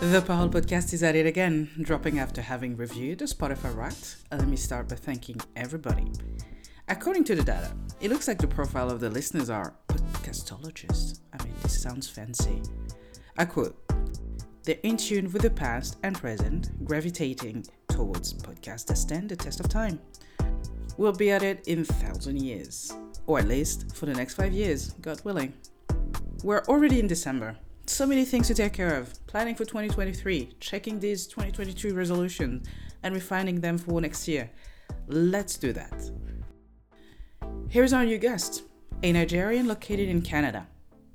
The Parole podcast is at it again, dropping after having reviewed the Spotify Wrapped. Let me start by thanking everybody. According to the data, it looks like the profile of the listeners are podcastologists. I mean, this sounds fancy. I quote, they're in tune with the past and present, gravitating towards podcasts that stand the test of time. We'll be at it in thousand years, or at least for the next five years, God willing. We're already in December, so many things to take care of. Planning for 2023, checking these 2022 resolutions, and refining them for next year. Let's do that. Here's our new guest a Nigerian located in Canada.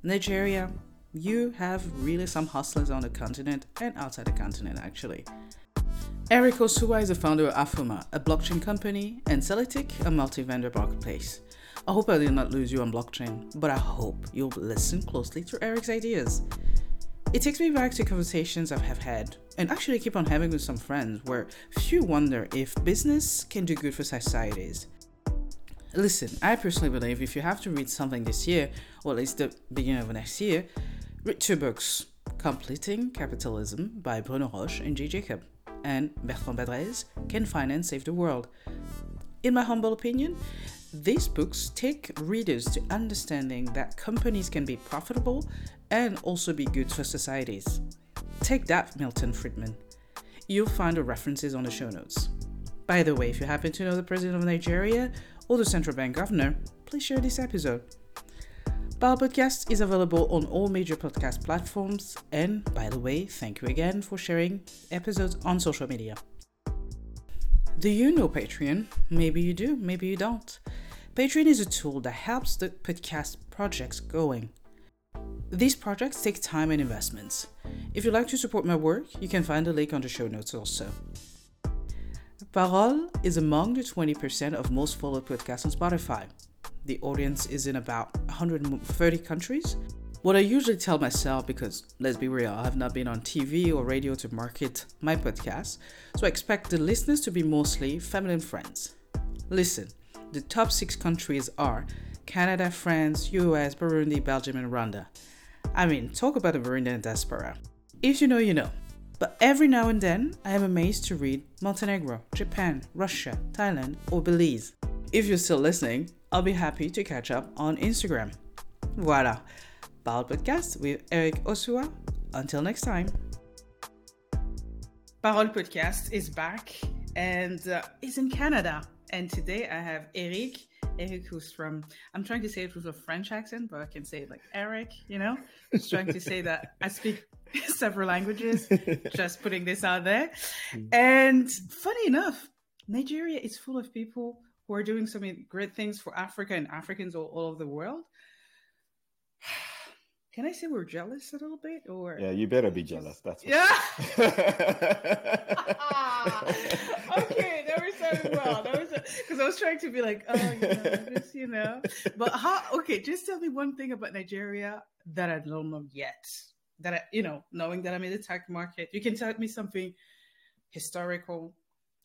Nigeria, you have really some hustlers on the continent and outside the continent, actually. Eric Osua is the founder of Afuma, a blockchain company, and Celtic, a multi vendor marketplace. I hope I did not lose you on blockchain, but I hope you'll listen closely to Eric's ideas. It takes me back to conversations I have had, and actually keep on having with some friends, where few wonder if business can do good for societies. Listen, I personally believe if you have to read something this year, or at least the beginning of next year, read two books Completing Capitalism by Bruno Roche and Jay Jakub, and Bertrand Badré Can Finance Save the World? In my humble opinion, these books take readers to understanding that companies can be profitable and also be good for societies. Take that, Milton Friedman. You'll find the references on the show notes. By the way, if you happen to know the president of Nigeria or the central bank governor, please share this episode. Parole Podcast is available on all major podcast platforms. And by the way, thank you again for sharing episodes on social media. Do you know Patreon? Maybe you do, maybe you don't. Patreon is a tool that helps the podcast projects going. These projects take time and investments. If you'd like to support my work, you can find the link on the show notes also. Parole is among the 20% of most followed podcasts on Spotify. The audience is in about 130 countries. What I usually tell myself, because let's be real, I have not been on TV or radio to market my podcast, so I expect the listeners to be mostly family and friends. Listen, the top six countries are Canada, France, US, Burundi, Belgium, and Rwanda. I mean, talk about the Burundian diaspora. If you know, you know. But every now and then, I am amazed to read Montenegro, Japan, Russia, Thailand, or Belize. If you're still listening, I'll be happy to catch up on Instagram. Voila. Parole Podcast with Eric Osua. Until next time. Parole Podcast is back and uh, is in Canada. And today I have Eric. Eric, who's from, I'm trying to say it with a French accent, but I can say it like Eric, you know? Just trying to say that I speak several languages, just putting this out there. And funny enough, Nigeria is full of people who are doing some great things for Africa and Africans all, all over the world. Can I say we're jealous a little bit, or yeah, you better be jealous. That's yeah. okay, that was sounding well. That was because I was trying to be like, oh, you know, just you know. But how? Okay, just tell me one thing about Nigeria that I don't know yet. That I, you know, knowing that I'm in the tech market, you can tell me something historical,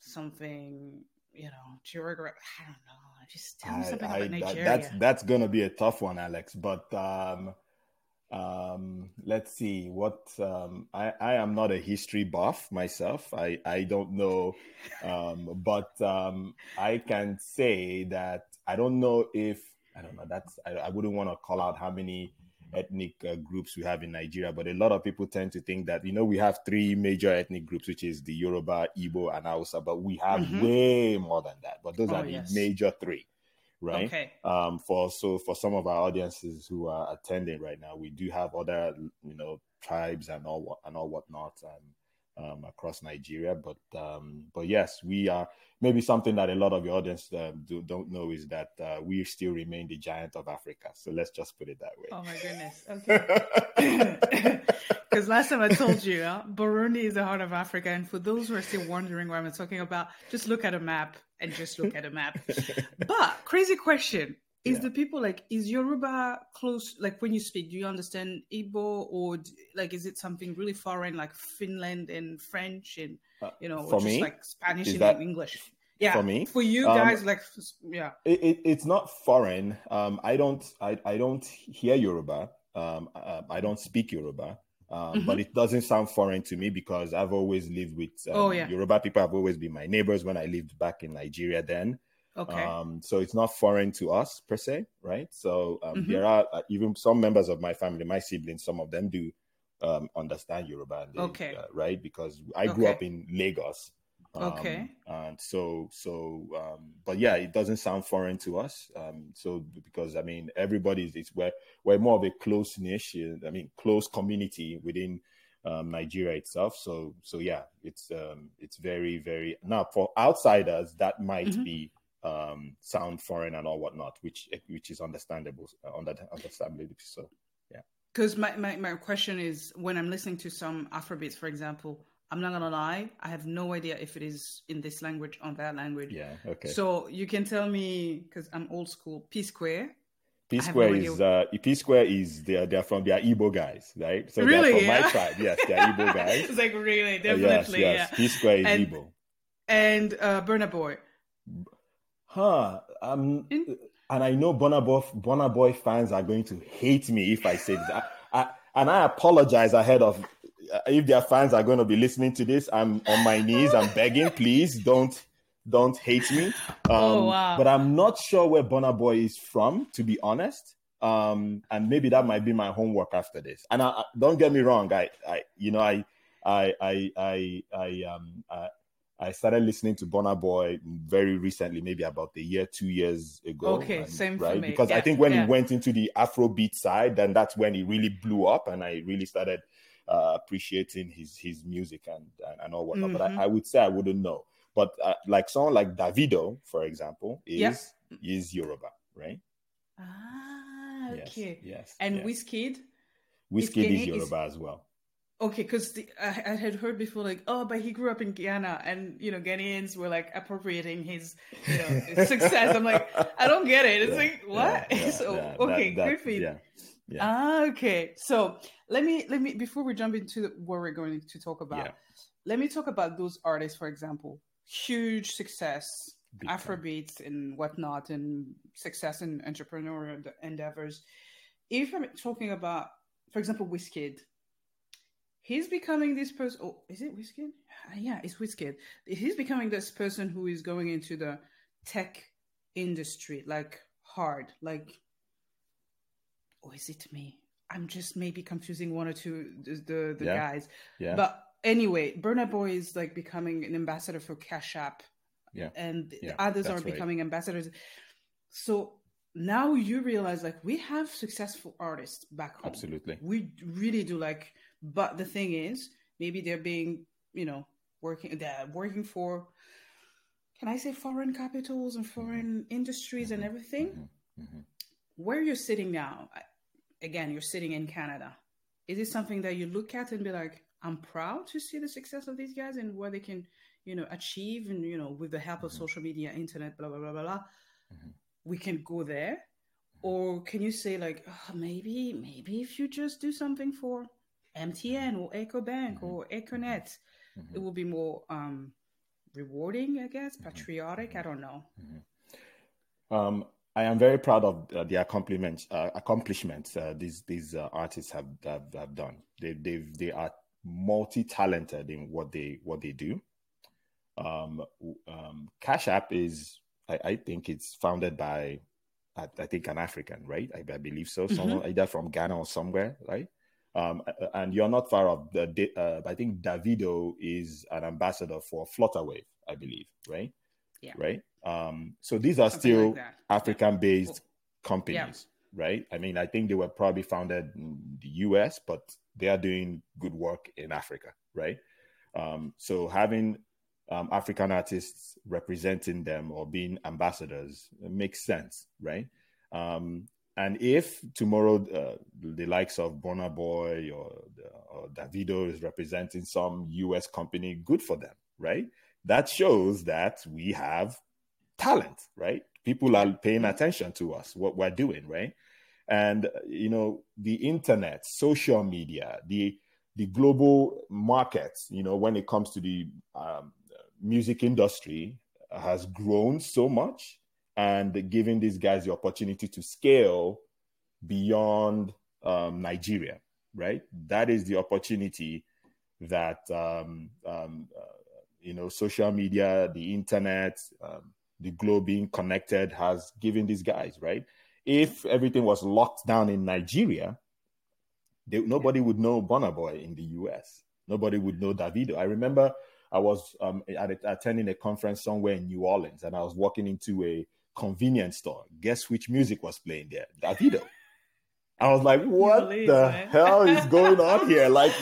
something you know, geography. I don't know. Just tell me something I, about I, Nigeria. That's that's gonna be a tough one, Alex. But um, um, let's see what um, I, I am not a history buff myself. I, I don't know, um, but um, I can say that I don't know if I don't know. That's I, I wouldn't want to call out how many ethnic uh, groups we have in Nigeria, but a lot of people tend to think that you know we have three major ethnic groups, which is the Yoruba, Igbo, and Hausa, but we have mm-hmm. way more than that. But those oh, are the yes. major three right? Okay. Um, for so for some of our audiences who are attending right now, we do have other you know tribes and all and all whatnot and um, across Nigeria. But um, but yes, we are maybe something that a lot of your audience uh, do, don't know is that uh, we still remain the giant of Africa. So let's just put it that way. Oh my goodness. Okay. Because last time I told you, uh, Burundi is the heart of Africa, and for those who are still wondering what I'm talking about, just look at a map and just look at a map. but crazy question. Is yeah. the people like is Yoruba close? Like when you speak, do you understand Igbo or like is it something really foreign like Finland and French and uh, you know, for just me, like Spanish and that, English? Yeah, for me, for you um, guys, um, like yeah, it, it, it's not foreign. Um, I don't, I, I don't hear Yoruba. Um, uh, I don't speak Yoruba. Um, mm-hmm. But it doesn't sound foreign to me because I've always lived with um, oh, yeah. Yoruba people. Have always been my neighbors when I lived back in Nigeria. Then, okay. Um, so it's not foreign to us per se, right? So um, mm-hmm. there are uh, even some members of my family, my siblings, some of them do um, understand Yoruba. They, okay. Uh, right, because I grew okay. up in Lagos. Um, okay. And so, so, um, but yeah, it doesn't sound foreign to us. Um, so, because I mean, everybody's it's we're we're more of a close niche. I mean, close community within um, Nigeria itself. So, so yeah, it's um, it's very, very now for outsiders that might mm-hmm. be um, sound foreign and all whatnot, which which is understandable, uh, understandable. So, yeah. Because my, my my question is when I'm listening to some Afrobeats, for example I'm not gonna lie, I have no idea if it is in this language or that language. Yeah, okay. So you can tell me because I'm old school. P Square. P Square no is uh, P Square is they're they're from they are Igbo guys, right? So really, they're from yeah? my tribe. Yes, they're Igbo guys. it's like really, definitely, uh, yes, yes. Yeah. P Square is and, Igbo. And uh, Burna Boy. Huh. Um, in- and I know Burna Boy, Burna Boy fans are going to hate me if I say this. I, I, and I apologize ahead of if their fans are going to be listening to this, I'm on my knees. I'm begging, please don't don't hate me. Oh, um, oh, wow. But I'm not sure where Burna Boy is from, to be honest. Um, and maybe that might be my homework after this. And I, I, don't get me wrong, I, I, you know, I, I, I, I, I um, I, I started listening to Burna Boy very recently, maybe about a year, two years ago. Okay, and, same right? for me. Because yeah, I think when yeah. he went into the Afrobeat side, then that's when he really blew up, and I really started uh, appreciating his his music and and, and all whatnot. Mm-hmm. But I, mm-hmm. I, would say I wouldn't know. But uh, like someone like Davido, for example, is yep. is Yoruba, right? Ah, okay. Yes. yes and yes. Wizkid. Wizkid is, Yoruba is, as well. Okay, because I, I, had heard before, like, oh, but he grew up in Ghana, and you know, Ghanaians were like appropriating his, you know, success. I'm like, I don't get it. It's yeah, like, what? Yeah, yeah, so okay, that, that, good for you. Yeah. Ah, okay. So let me let me before we jump into what we're going to talk about, yeah. let me talk about those artists, for example. Huge success, Big Afrobeats time. and whatnot, and success in entrepreneurial endeavors. If I'm talking about, for example, Wizkid, he's becoming this person. Oh, is it Wizkid? Yeah, it's Wizkid. He's becoming this person who is going into the tech industry, like hard, like or is it me? I'm just maybe confusing one or two the the, the yeah. guys. Yeah. But anyway, Burna Boy is like becoming an ambassador for Cash App. Yeah. And yeah, others are becoming right. ambassadors. So now you realize like we have successful artists back home. Absolutely. We really do like but the thing is maybe they're being, you know, working they're working for can I say foreign capitals and foreign mm-hmm. industries mm-hmm. and everything? Mm-hmm. mm-hmm. Where you're sitting now, again, you're sitting in Canada. Is it something that you look at and be like, I'm proud to see the success of these guys and what they can, you know, achieve and, you know, with the help of mm-hmm. social media, internet, blah, blah, blah, blah, blah. Mm-hmm. We can go there. Mm-hmm. Or can you say like, oh, maybe, maybe if you just do something for MTN or EcoBank mm-hmm. or Econet, mm-hmm. it will be more um, rewarding, I guess, mm-hmm. patriotic. I don't know. Um, I am very proud of uh, the accomplishments uh, accomplishments uh, these these uh, artists have, have, have done. They they they are multi talented in what they what they do. Um, um, Cash App is I, I, think it's founded by I, I, think an African, right? I, I believe so. Mm-hmm. Someone either from Ghana or somewhere, right? Um, and you're not far off. The, uh, I think Davido is an ambassador for Flutterwave, I believe, right? Yeah. Right. Um, so these are Something still like African-based yeah. companies, yeah. right? I mean, I think they were probably founded in the U.S., but they are doing good work in Africa, right? Um, so having um, African artists representing them or being ambassadors makes sense, right? Um, and if tomorrow uh, the likes of Burna Boy or, or Davido is representing some U.S. company, good for them, right? That shows that we have talent, right? People are paying attention to us, what we're doing, right? And you know, the internet, social media, the the global markets, you know, when it comes to the um, music industry, has grown so much, and giving these guys the opportunity to scale beyond um, Nigeria, right? That is the opportunity that um, um, uh, you know social media, the internet, um, the globe being connected has given these guys, right? If everything was locked down in Nigeria, they, nobody would know Burna Boy in the US. Nobody would know Davido. I remember I was um, at, attending a conference somewhere in New Orleans, and I was walking into a convenience store. Guess which music was playing there? Davido. I was like, what the man. hell is going on here? Like,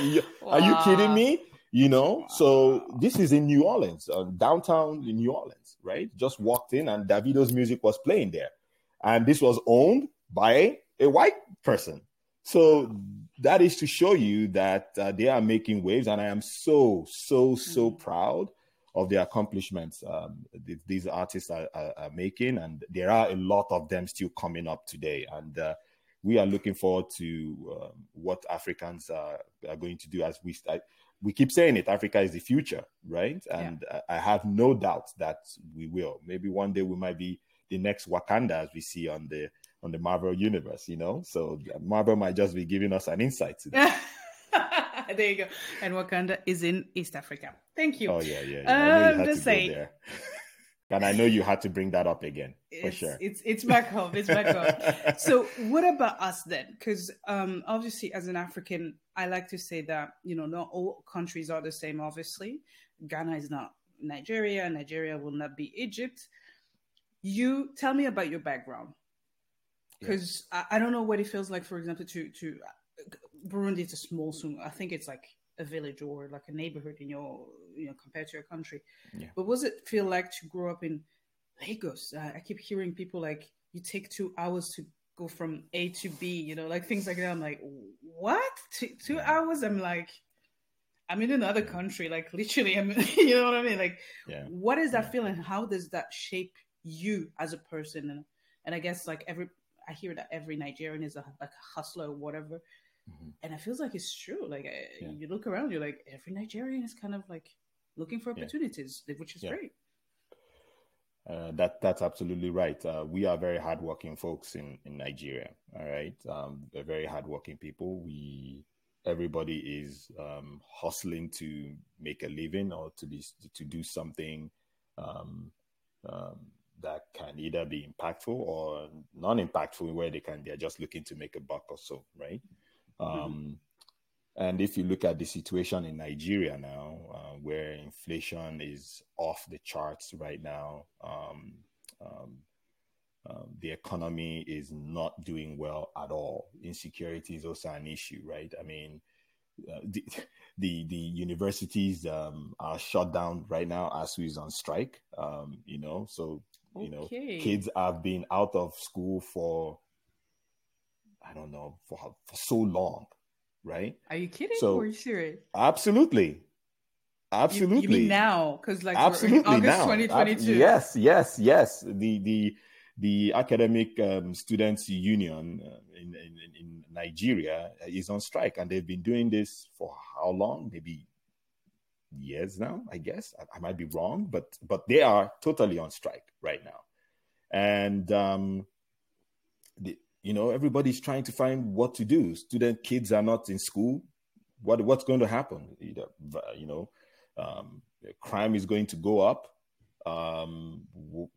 wow. are you kidding me? You know, wow. so this is in New Orleans, uh, downtown in New Orleans, right? Just walked in and Davido's music was playing there. And this was owned by a white person. So that is to show you that uh, they are making waves. And I am so, so, so mm-hmm. proud of the accomplishments um, th- these artists are, are, are, making. And there are a lot of them still coming up today. And uh, we are looking forward to um, what Africans are, are, going to do as we start. We keep saying it, Africa is the future, right? And yeah. I, I have no doubt that we will. Maybe one day we might be the next Wakanda as we see on the on the Marvel universe, you know. So Marvel might just be giving us an insight. there you go. And Wakanda is in East Africa. Thank you. Oh yeah, yeah. yeah. Um, just saying. And I know you had to bring that up again for it's, sure. It's it's back home. It's back home. so what about us then? Because um, obviously, as an African, I like to say that you know not all countries are the same. Obviously, Ghana is not Nigeria. Nigeria will not be Egypt. You tell me about your background, because yeah. I, I, don't know what it feels like. For example, to to Burundi, it's a small. I think it's like a village or like a neighborhood in your you know compared to your country. Yeah. but what does it feel like to grow up in lagos? Uh, i keep hearing people like you take two hours to go from a to b you know like things like that. I'm like what? Two, two yeah. hours? I'm like i'm in another yeah. country like literally i'm you know what i mean? Like what is that feeling? How does that shape you as a person? And and i guess like every i hear that every nigerian is a like a hustler or whatever Mm-hmm. And it feels like it's true. Like yeah. you look around, you're like every Nigerian is kind of like looking for opportunities, yeah. which is yeah. great. Uh, that that's absolutely right. Uh, we are very hardworking folks in in Nigeria. All right, um, they're very hardworking people. We everybody is um, hustling to make a living or to be to do something um, um that can either be impactful or non-impactful, where they can they're just looking to make a buck or so. Right. Mm-hmm. Um, and if you look at the situation in Nigeria now, uh, where inflation is off the charts right now, um, um, um, the economy is not doing well at all. Insecurity is also an issue, right? I mean, uh, the, the, the universities um, are shut down right now. ASUU is on strike. Um, you know, so you know, kids have been out of school for I don't know, for, for so long, right? Are you kidding? So, or are you serious? Absolutely. Absolutely. You, you mean now? Because like absolutely August now. 2022. yes, yes, yes. The the the academic um, students union uh, in, in, in Nigeria is on strike, and they've been doing this for how long? Maybe years now. I guess I, I might be wrong, but but they are totally on strike right now, and um, you know everybody's trying to find what to do. Student kids are not in school. What what's going to happen? You know um, crime is going to go up. Um,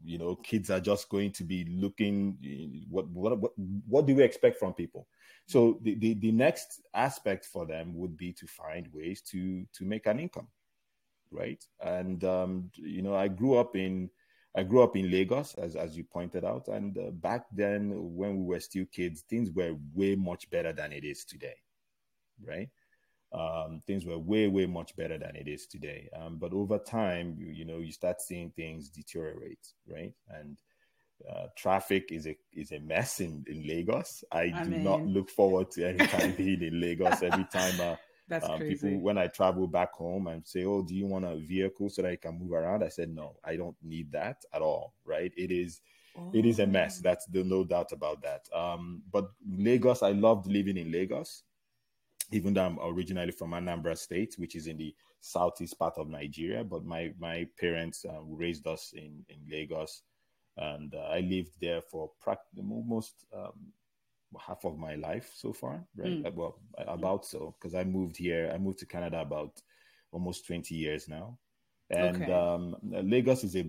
you know kids are just going to be looking what what what, what do we expect from people? So the, the, the next aspect for them would be to find ways to to make an income right? And um, you know i grew up in I grew up in Lagos, as as you pointed out, and uh, back then when we were still kids, things were way much better than it is today, right? Um, things were way way much better than it is today. Um, but over time, you, you, know, you start seeing things deteriorate, right? And uh, traffic is a is a mess in in Lagos. I, I do mean... not look forward to any time being in Lagos. Every time. Uh, that's um, crazy. People, when I travel back home and say, "Oh, do you want a vehicle so that I can move around?" I said, "No, I don't need that at all." Right? It is, oh. it is a mess. Oh. That's the no doubt about that. Um, but Lagos, I loved living in Lagos, even though I'm originally from Anambra State, which is in the southeast part of Nigeria. But my my parents uh, raised us in in Lagos, and uh, I lived there for practically almost um, half of my life so far, right? Mm. Well, about so because I moved here. I moved to Canada about almost twenty years now, and okay. um, Lagos is a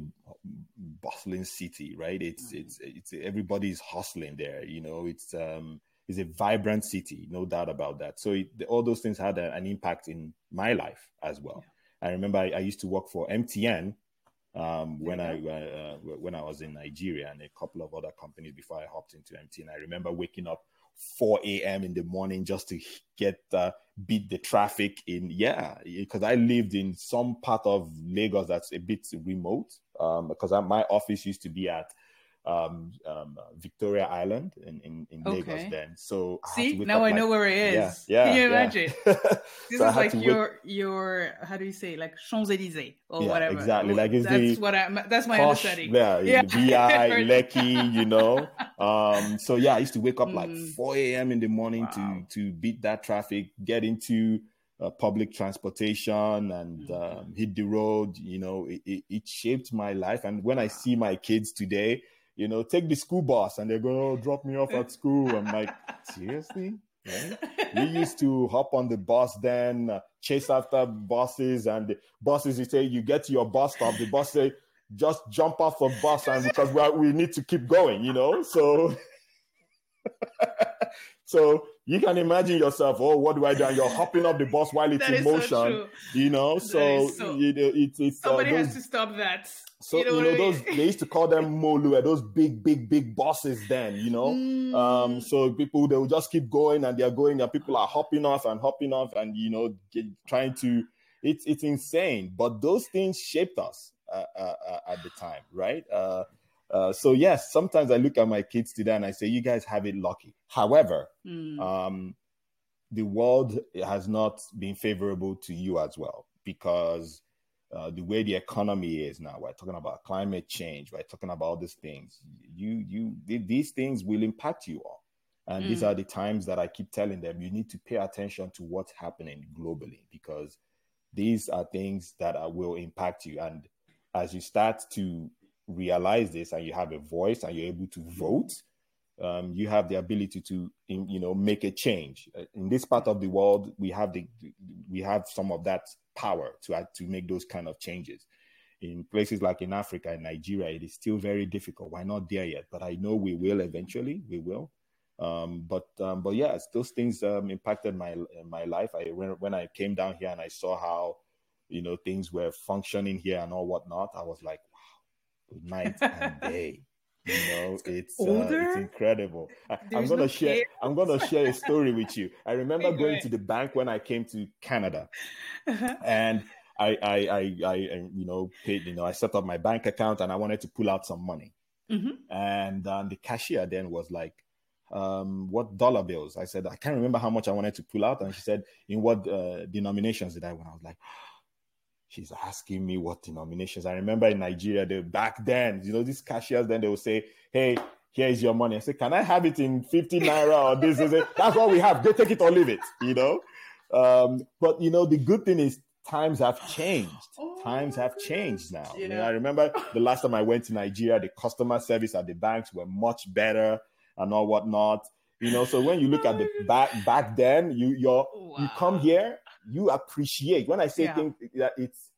bustling city, right? It's mm. it's it's everybody's hustling there. You know, it's um, it's a vibrant city, no doubt about that. So it, all those things had a, an impact in my life as well. Yeah. I remember I, I, used to work for MTN um, when I uh, when I was in Nigeria and a couple of other companies before I hopped into MTN. I remember waking up 4 a.m. in the morning just to get uh, beat the traffic in yeah because I lived in some part of Lagos that's a bit remote um, because I, my office used to be at um, um, Victoria Island in, in, in okay. Lagos then. So see now I know where it is. Yeah, yeah Can you imagine? Yeah. this so is like your wake... your how do you say like Champs Elysees or yeah, whatever. Exactly. Like that's the what I that's my posh, understanding. Yeah, yeah. VI, Lekki, you know. Um, so yeah, I used to wake up mm. like 4 a.m. in the morning wow. to to beat that traffic, get into uh, public transportation and mm. um, hit the road. You know, it, it, it shaped my life. And when I see my kids today, you know, take the school bus and they're going to drop me off at school. I'm like, seriously? Right? We used to hop on the bus then, uh, chase after buses, and the buses, you say, you get to your bus stop, the bus say, just jump off the bus and because we, are, we need to keep going, you know? So, so you can imagine yourself, oh, what do I do? And you're hopping up the bus while it's in motion, so you know. So, so you know, it, it's uh, somebody uh, those, has to stop that. So you know, you know those they used to call them molue, those big, big, big bosses. Then you know, mm. um, so people they will just keep going and they're going, and people are hopping off and hopping off, and you know, get, trying to. It's it's insane, but those things shaped us uh, uh, uh at the time, right? Uh, so yes, sometimes I look at my kids today and I say, "You guys have it lucky." However, mm. um, the world has not been favorable to you as well because uh, the way the economy is now. We're talking about climate change. We're talking about these things. You, you, these things will impact you all. And mm. these are the times that I keep telling them you need to pay attention to what's happening globally because these are things that are, will impact you. And as you start to realize this and you have a voice and you're able to vote, um, you have the ability to, you know, make a change. Uh, in this part of the world, we have the we have some of that power to to make those kind of changes. In places like in Africa and Nigeria, it is still very difficult. We're not there yet, but I know we will eventually. We will. Um, but um, but yes, those things um, impacted my my life. I when, when I came down here and I saw how you know things were functioning here and all whatnot, I was like, night and day. You know, it's uh, it's incredible. I, am gonna no share. Care. I'm gonna share a story with you. I remember going to the bank when I came to Canada, uh-huh. and I, I, I, I, you know, paid. You know, I set up my bank account and I wanted to pull out some money, mm-hmm. and um, the cashier then was like, um, "What dollar bills?" I said, "I can't remember how much I wanted to pull out," and she said, "In what uh, denominations did I want?" I was like she's asking me what denominations. I remember in Nigeria, they back then, you know, these cashiers then they will say, Hey, here is your money. I say, Can I have it in 50 naira or this? Is it? That's what we have. Go take it or leave it, you know. Um, but you know, the good thing is times have changed. Oh, times have changed now. Yeah. You know, I remember the last time I went to Nigeria, the customer service at the banks were much better and all whatnot. You know, so when you look at the back back then, you you're wow. you come here you appreciate when I say yeah. things that it's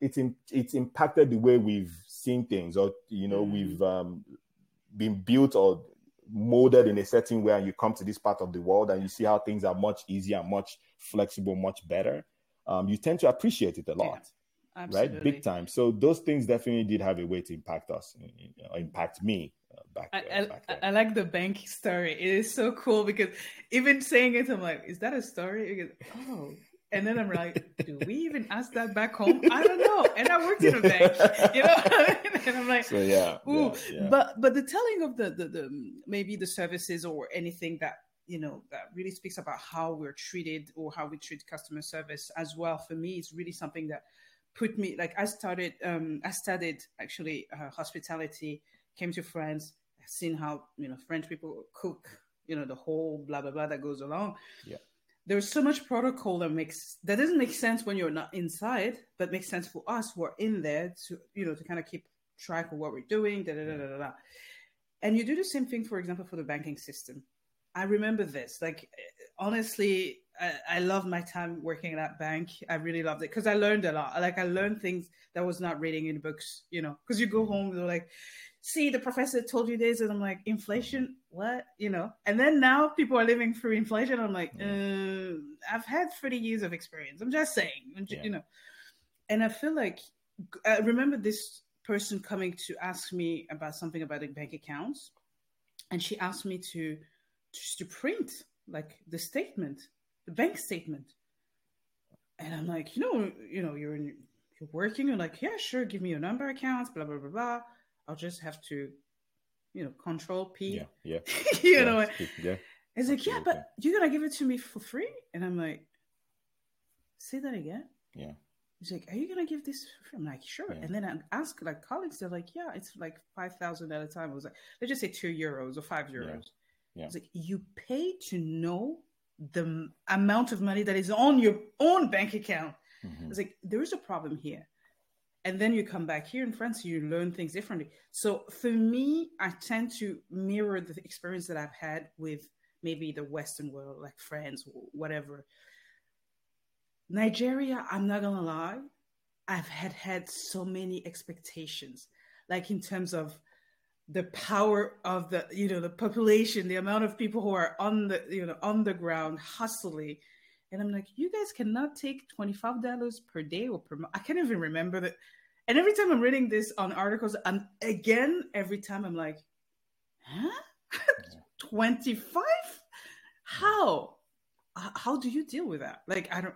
it's in, it's impacted the way we've seen things, or you know, mm. we've um, been built or molded in a certain way, and you come to this part of the world and you see how things are much easier, much flexible, much better. Um, you tend to appreciate it a lot. Yeah, right, big time. So those things definitely did have a way to impact us, impact me uh, back, I, back I, I, like the bank story. It is so cool because even saying it, I'm like, is that a story? Because, oh, and then I'm like, do we even ask that back home? I don't know. And I worked in a bank, you know. and I'm like, so yeah, ooh. Yeah, yeah. But but the telling of the, the the maybe the services or anything that you know that really speaks about how we're treated or how we treat customer service as well. For me, it's really something that put me like I started um I studied actually uh, hospitality, came to France, seen how you know French people cook, you know the whole blah blah blah that goes along. Yeah there's so much protocol that makes that doesn't make sense when you're not inside, but makes sense for us who are in there to you know to kind of keep track of what we're doing. Da, da, da, da, da. And you do the same thing, for example, for the banking system. I remember this. Like, honestly, I, I love my time working at that bank. I really loved it because I learned a lot. Like, I learned things that was not reading in books, you know, because you go home, they're like, see, the professor told you this. And I'm like, inflation? What? You know? And then now people are living through inflation. I'm like, uh, I've had 30 years of experience. I'm just saying, yeah. you know. And I feel like, I remember this person coming to ask me about something about the bank accounts. And she asked me to just to print like the statement, the bank statement. And I'm like, you know, you know, you're in, you're working. You're like, yeah, sure, give me your number accounts, blah blah blah blah. I'll just have to, you know, control P. Yeah, yeah. you yeah, know, yeah. It's like, yeah, but you're gonna give it to me for free, and I'm like, say that again. Yeah. He's like, "Are you gonna give this?" I'm like, "Sure." Yeah. And then I ask like colleagues, they're like, "Yeah, it's like five thousand at a time." I was like, "Let's just say two euros or five euros." Yeah. yeah. It's like you pay to know the amount of money that is on your own bank account. Mm-hmm. It's like there is a problem here, and then you come back here in France, you learn things differently. So for me, I tend to mirror the experience that I've had with maybe the Western world, like France, or whatever Nigeria, I'm not gonna lie, I've had had so many expectations, like in terms of the power of the you know the population, the amount of people who are on the you know on the ground hustling, and I'm like, you guys cannot take twenty five dollars per day or per month. I can't even remember that. And every time I'm reading this on articles, I'm again every time I'm like, huh, twenty five? How? How do you deal with that? Like I don't.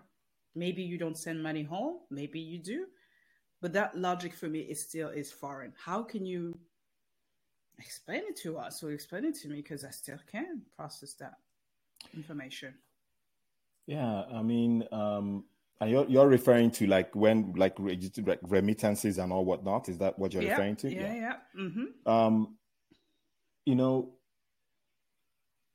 Maybe you don't send money home, maybe you do. But that logic for me is still is foreign. How can you explain it to us or explain it to me because I still can't process that information. Yeah, I mean, um, and you're you're referring to like when like remittances and all whatnot. Is that what you're yeah, referring to? Yeah, yeah. yeah. Mm-hmm. Um, you know,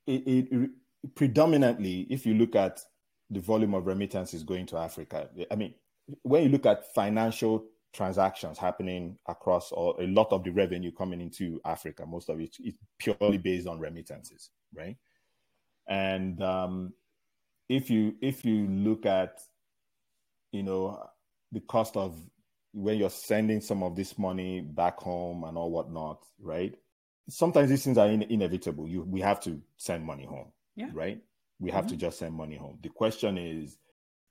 it, it, it predominantly, if you look at the volume of remittances going to Africa. I mean, when you look at financial transactions happening across or a lot of the revenue coming into Africa, most of it is purely based on remittances, right? And um, if you if you look at, you know, the cost of when you're sending some of this money back home and all whatnot, right? Sometimes these things are in, inevitable. You we have to send money home, yeah. right? We have mm-hmm. to just send money home. The question is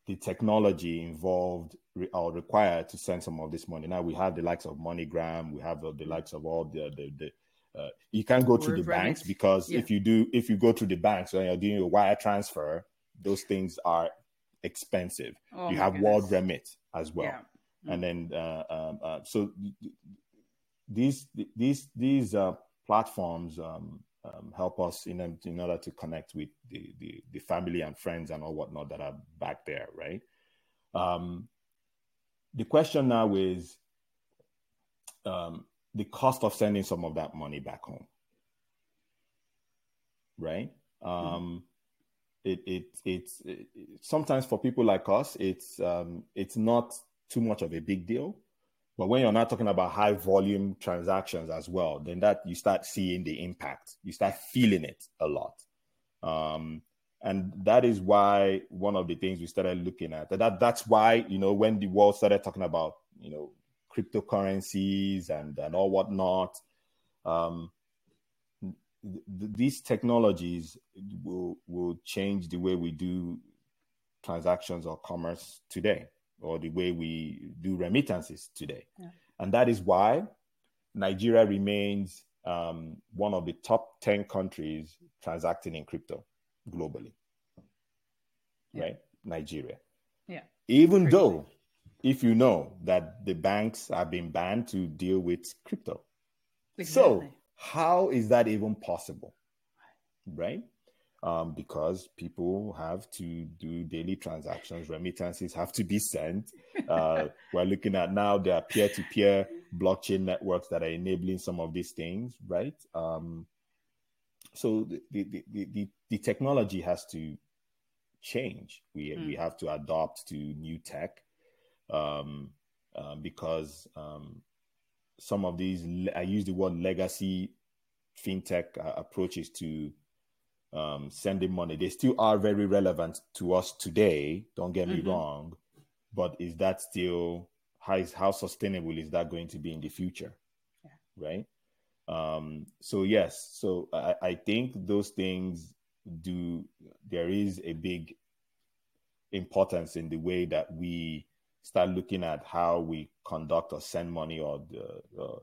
the technology involved or required to send some of this money. Now we have the likes of MoneyGram, we have the likes of all the the, the uh, you can't go to the banks because yeah. if you do if you go to the banks when you're doing a wire transfer, those things are expensive. Oh you have goodness. World Remit as well, yeah. mm-hmm. and then uh, um, uh, so these these these uh, platforms um, um, help us in, in order to connect with the, the, the, family and friends and all whatnot that are back there, right? Um, the question now is um, the cost of sending some of that money back home, right? Mm-hmm. It, it, it's it, sometimes for people like us, it's um, it's not too much of a big deal but when you're not talking about high volume transactions as well, then that you start seeing the impact. You start feeling it a lot. Um, and that is why one of the things we started looking at that that's why you know when the world started talking about you know cryptocurrencies and and all whatnot um, th- these technologies will will change the way we do transactions or commerce today or the way we do remittances today. Yeah. And that is why Nigeria remains um, one of the top 10 countries transacting in crypto globally. Yeah. Right? Nigeria. Yeah. Even Crazy. though, if you know that the banks have been banned to deal with crypto. Exactly. So, how is that even possible? Right? Um, because people have to do daily transactions, remittances have to be sent. Uh, we're looking at now there are peer to peer blockchain networks that are enabling some of these things, right? Um, so the, the, the, the, the technology has to change. We, mm. we have to adopt to new tech um, uh, because um, some of these, I use the word legacy fintech uh, approaches to um, sending money. They still are very relevant to us today. Don't get me mm-hmm. wrong, but is that still how is how sustainable is that going to be in the future? Yeah. Right. Um, so yes, so I, I think those things do. There is a big importance in the way that we start looking at how we conduct or send money or the, uh,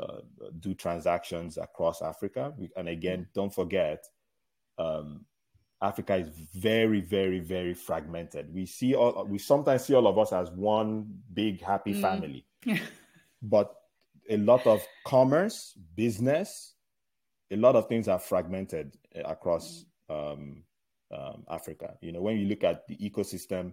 uh, do transactions across Africa. And again, mm-hmm. don't forget, um, Africa is very, very, very fragmented. We see all, we sometimes see all of us as one big happy mm. family, but a lot of commerce, business, a lot of things are fragmented across um, um, Africa. You know, when you look at the ecosystem,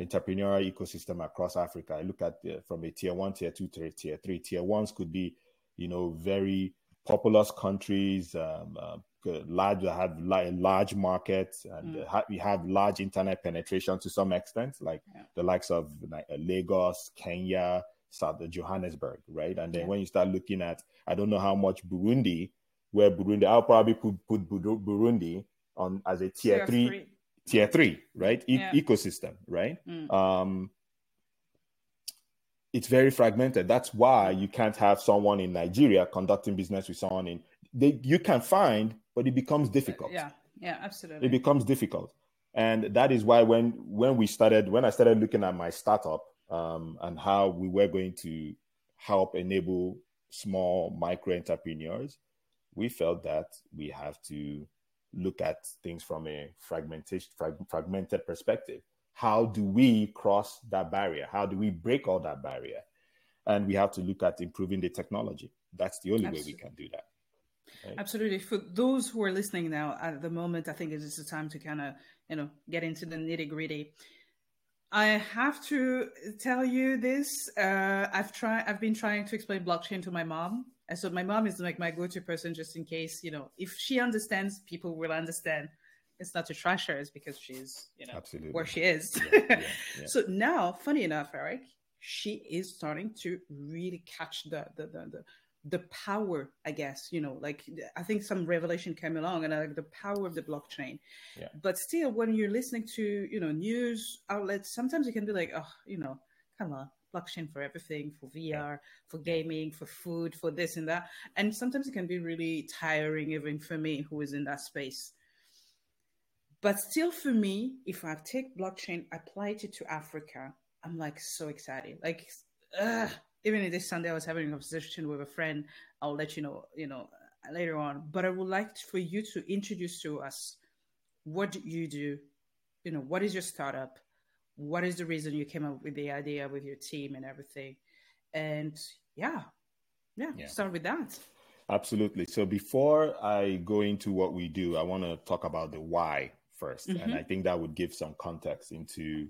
entrepreneurial ecosystem across Africa, I look at the, from a tier one, tier two, tier, tier three. Tier ones could be, you know, very populous countries, um, uh, large have large markets, and mm. we have large internet penetration to some extent, like yeah. the likes of like, Lagos, Kenya, South Johannesburg, right? And then yeah. when you start looking at, I don't know how much Burundi, where Burundi, I'll probably put, put Burundi on as a tier, tier three, three, tier three, right? E- yeah. ecosystem, right? Mm. Um, it's very fragmented. That's why you can't have someone in Nigeria conducting business with someone in. They, you can find, but it becomes difficult. Yeah, yeah, absolutely. It becomes difficult, and that is why when when we started, when I started looking at my startup um, and how we were going to help enable small micro entrepreneurs, we felt that we have to look at things from a fragmentation, frag- fragmented perspective. How do we cross that barrier? How do we break all that barrier? And we have to look at improving the technology. That's the only Absolutely. way we can do that. Right? Absolutely. For those who are listening now, at the moment, I think it is the time to kind of, you know, get into the nitty gritty. I have to tell you this. Uh, I've tried. I've been trying to explain blockchain to my mom, and so my mom is like my go-to person, just in case you know if she understands, people will understand. It's not to trash her, it's because she's you know Absolutely. where she is. Yeah, yeah, yeah. so now, funny enough, Eric, she is starting to really catch the the the, the the power, I guess, you know, like I think some revelation came along and like the power of the blockchain. Yeah. But still, when you're listening to, you know, news outlets, sometimes you can be like, oh, you know, come on, blockchain for everything, for VR, for gaming, for food, for this and that. And sometimes it can be really tiring, even for me who is in that space. But still, for me, if I take blockchain, apply it to Africa, I'm like so excited. Like, uh, even this Sunday, I was having a conversation with a friend. I'll let you know, you know, later on. But I would like for you to introduce to us what do you do. You know, what is your startup? what is the reason you came up with the idea with your team and everything and yeah yeah, yeah. start with that absolutely so before i go into what we do i want to talk about the why 1st mm-hmm. and i think that would give some context into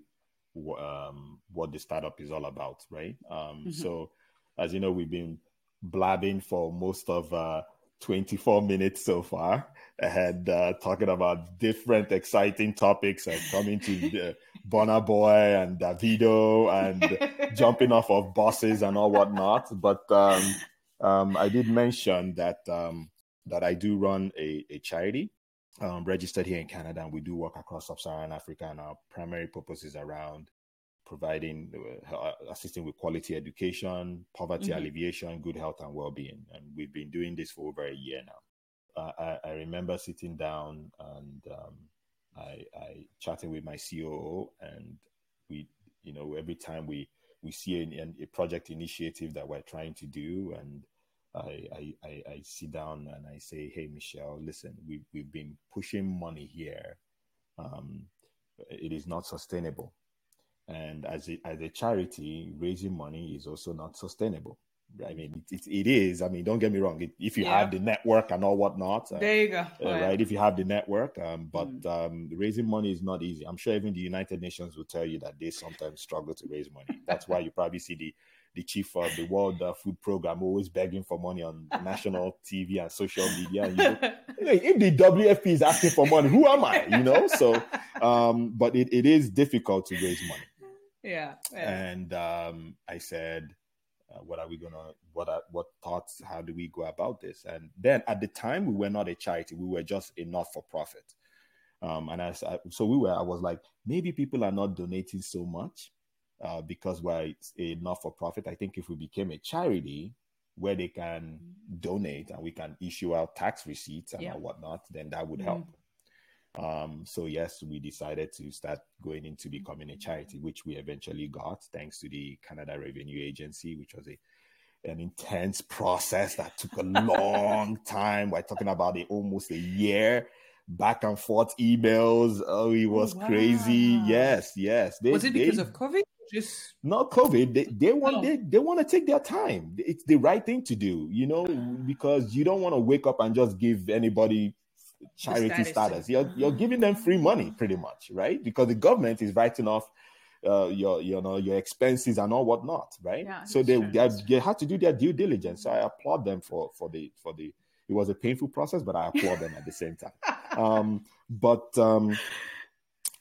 um, what the startup is all about right um, mm-hmm. so as you know we've been blabbing for most of uh, 24 minutes so far and uh, talking about different exciting topics and coming to uh, Boy and Davido and jumping off of buses and all whatnot. But um, um, I did mention that um, that I do run a, a charity um, registered here in Canada, and we do work across sub-Saharan Africa. And our primary purpose is around providing, uh, assisting with quality education, poverty mm-hmm. alleviation, good health and well-being. And we've been doing this for over a year now. Uh, I, I, remember sitting down and um, I, I chatting with my COO, and we, you know, every time we we see a project initiative that we're trying to do, and I, I, I, sit down and I say, "Hey, Michelle, listen, we we've been pushing money here. Um, it is not sustainable." And as a, as a charity, raising money is also not sustainable. I mean, it, it, it is. I mean, don't get me wrong. It, if you yeah. have the network and all whatnot, uh, there you go. Uh, right. If you have the network, um, but mm. um, raising money is not easy. I'm sure even the United Nations will tell you that they sometimes struggle to raise money. That's why you probably see the the chief of the World uh, Food Program always begging for money on national TV and social media. You know, if the WFP is asking for money, who am I? You know, so um, but it, it is difficult to raise money. Yeah. yeah. And um, I said, uh, what are we gonna what are what thoughts how do we go about this and then at the time we were not a charity we were just a not-for-profit um, and I, so we were i was like maybe people are not donating so much uh, because we're a not-for-profit i think if we became a charity where they can donate and we can issue out tax receipts and yeah. whatnot then that would help mm-hmm. Um, so yes, we decided to start going into becoming a charity, which we eventually got thanks to the Canada Revenue Agency, which was a an intense process that took a long time. We're talking about it almost a year, back and forth emails. Oh, it was oh, wow. crazy. Yes, yes. They, was it because they, of COVID? Just not COVID. They, they want oh. they, they want to take their time. It's the right thing to do, you know, because you don't want to wake up and just give anybody charity status. status. You're you're giving them free money pretty much, right? Because the government is writing off uh, your you know your expenses and all whatnot, right? Yeah, so they, they they had to do their due diligence. So I applaud them for for the for the it was a painful process, but I applaud them at the same time. Um, but um,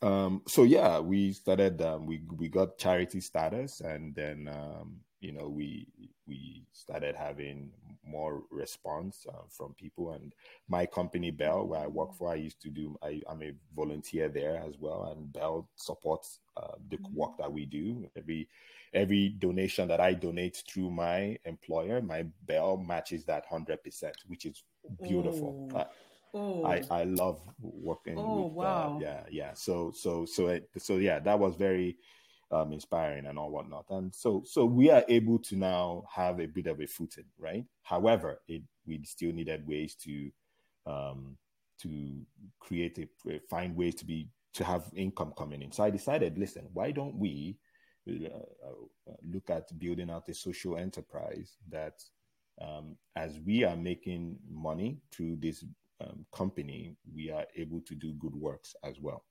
um, so yeah, we started. Um, we we got charity status, and then um, you know we we started having more response uh, from people. And my company, Bell, where I work for, I used to do, I, am a volunteer there as well. And Bell supports uh, the mm-hmm. work that we do. Every every donation that I donate through my employer, my Bell matches that 100%, which is beautiful. Oh. Oh. I, I love working oh, with uh, wow. Uh, yeah yeah so so so it, so yeah that was very um, inspiring and all whatnot. And so, so we are able to now have a bit of a footing, right? However, it, we still needed ways to um, to create a find ways to be to have income coming in. So I decided, listen, why don't we uh, uh, look at building out a social enterprise that, um, as we are making money through this um, company, we are able to do good works as well.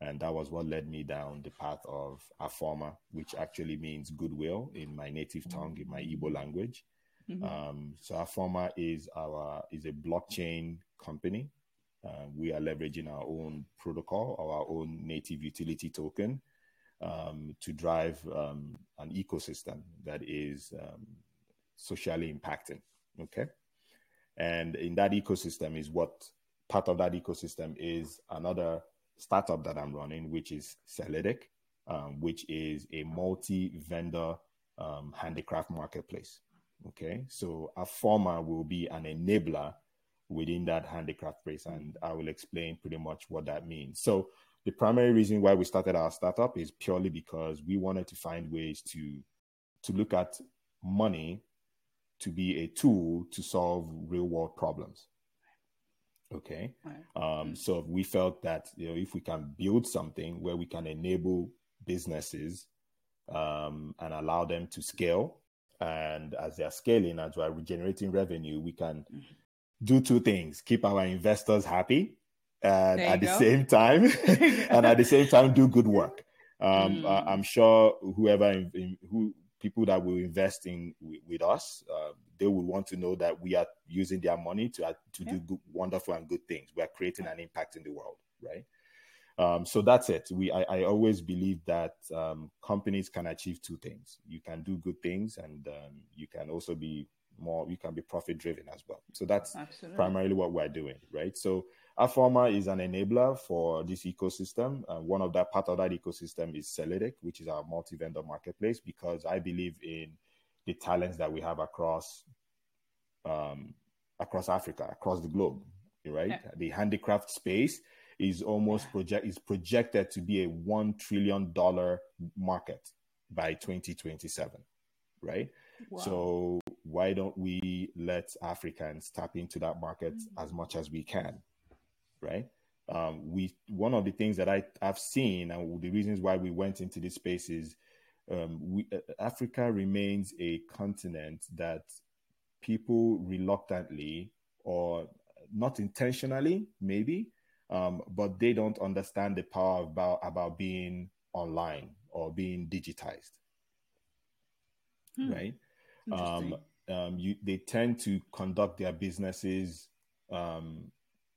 And that was what led me down the path of Afoma, which actually means goodwill in my native tongue, in my Igbo language. Mm-hmm. Um, so Afoma is our is a blockchain company. Uh, we are leveraging our own protocol, our own native utility token, um, to drive um, an ecosystem that is um, socially impacting. Okay, and in that ecosystem is what part of that ecosystem is another startup that I'm running, which is Celedic, um, which is a multi-vendor um, handicraft marketplace. Okay, so Afoma will be an enabler within that handicraft place, and I will explain pretty much what that means. So the primary reason why we started our startup is purely because we wanted to find ways to to look at money to be a tool to solve real world problems. Okay. Right. Um, so we felt that you know if we can build something where we can enable businesses um, and allow them to scale, and as they are scaling, as we are generating revenue, we can mm-hmm. do two things: keep our investors happy, and at go. the same time, and at the same time, do good work. Um, mm. I'm sure whoever who people that will invest in with us, uh, they will want to know that we are using their money to uh, to yeah. do good, wonderful and good things. We are creating an impact in the world, right? Um, so that's it. We I, I always believe that um, companies can achieve two things. You can do good things, and um, you can also be more. You can be profit driven as well. So that's Absolutely. primarily what we're doing, right? So Afoma is an enabler for this ecosystem. Uh, one of that part of that ecosystem is Celedic, which is our multi-vendor marketplace, because I believe in the talents that we have across um, across Africa, across the globe, right? Yeah. The handicraft space is almost project is projected to be a one trillion dollar market by 2027, right? Wow. So why don't we let Africans tap into that market mm-hmm. as much as we can? Right? Um, we one of the things that I have seen and the reasons why we went into this space is um, we, uh, Africa remains a continent that people reluctantly or not intentionally maybe um, but they don't understand the power about about being online or being digitized hmm. right um, um, you, they tend to conduct their businesses um,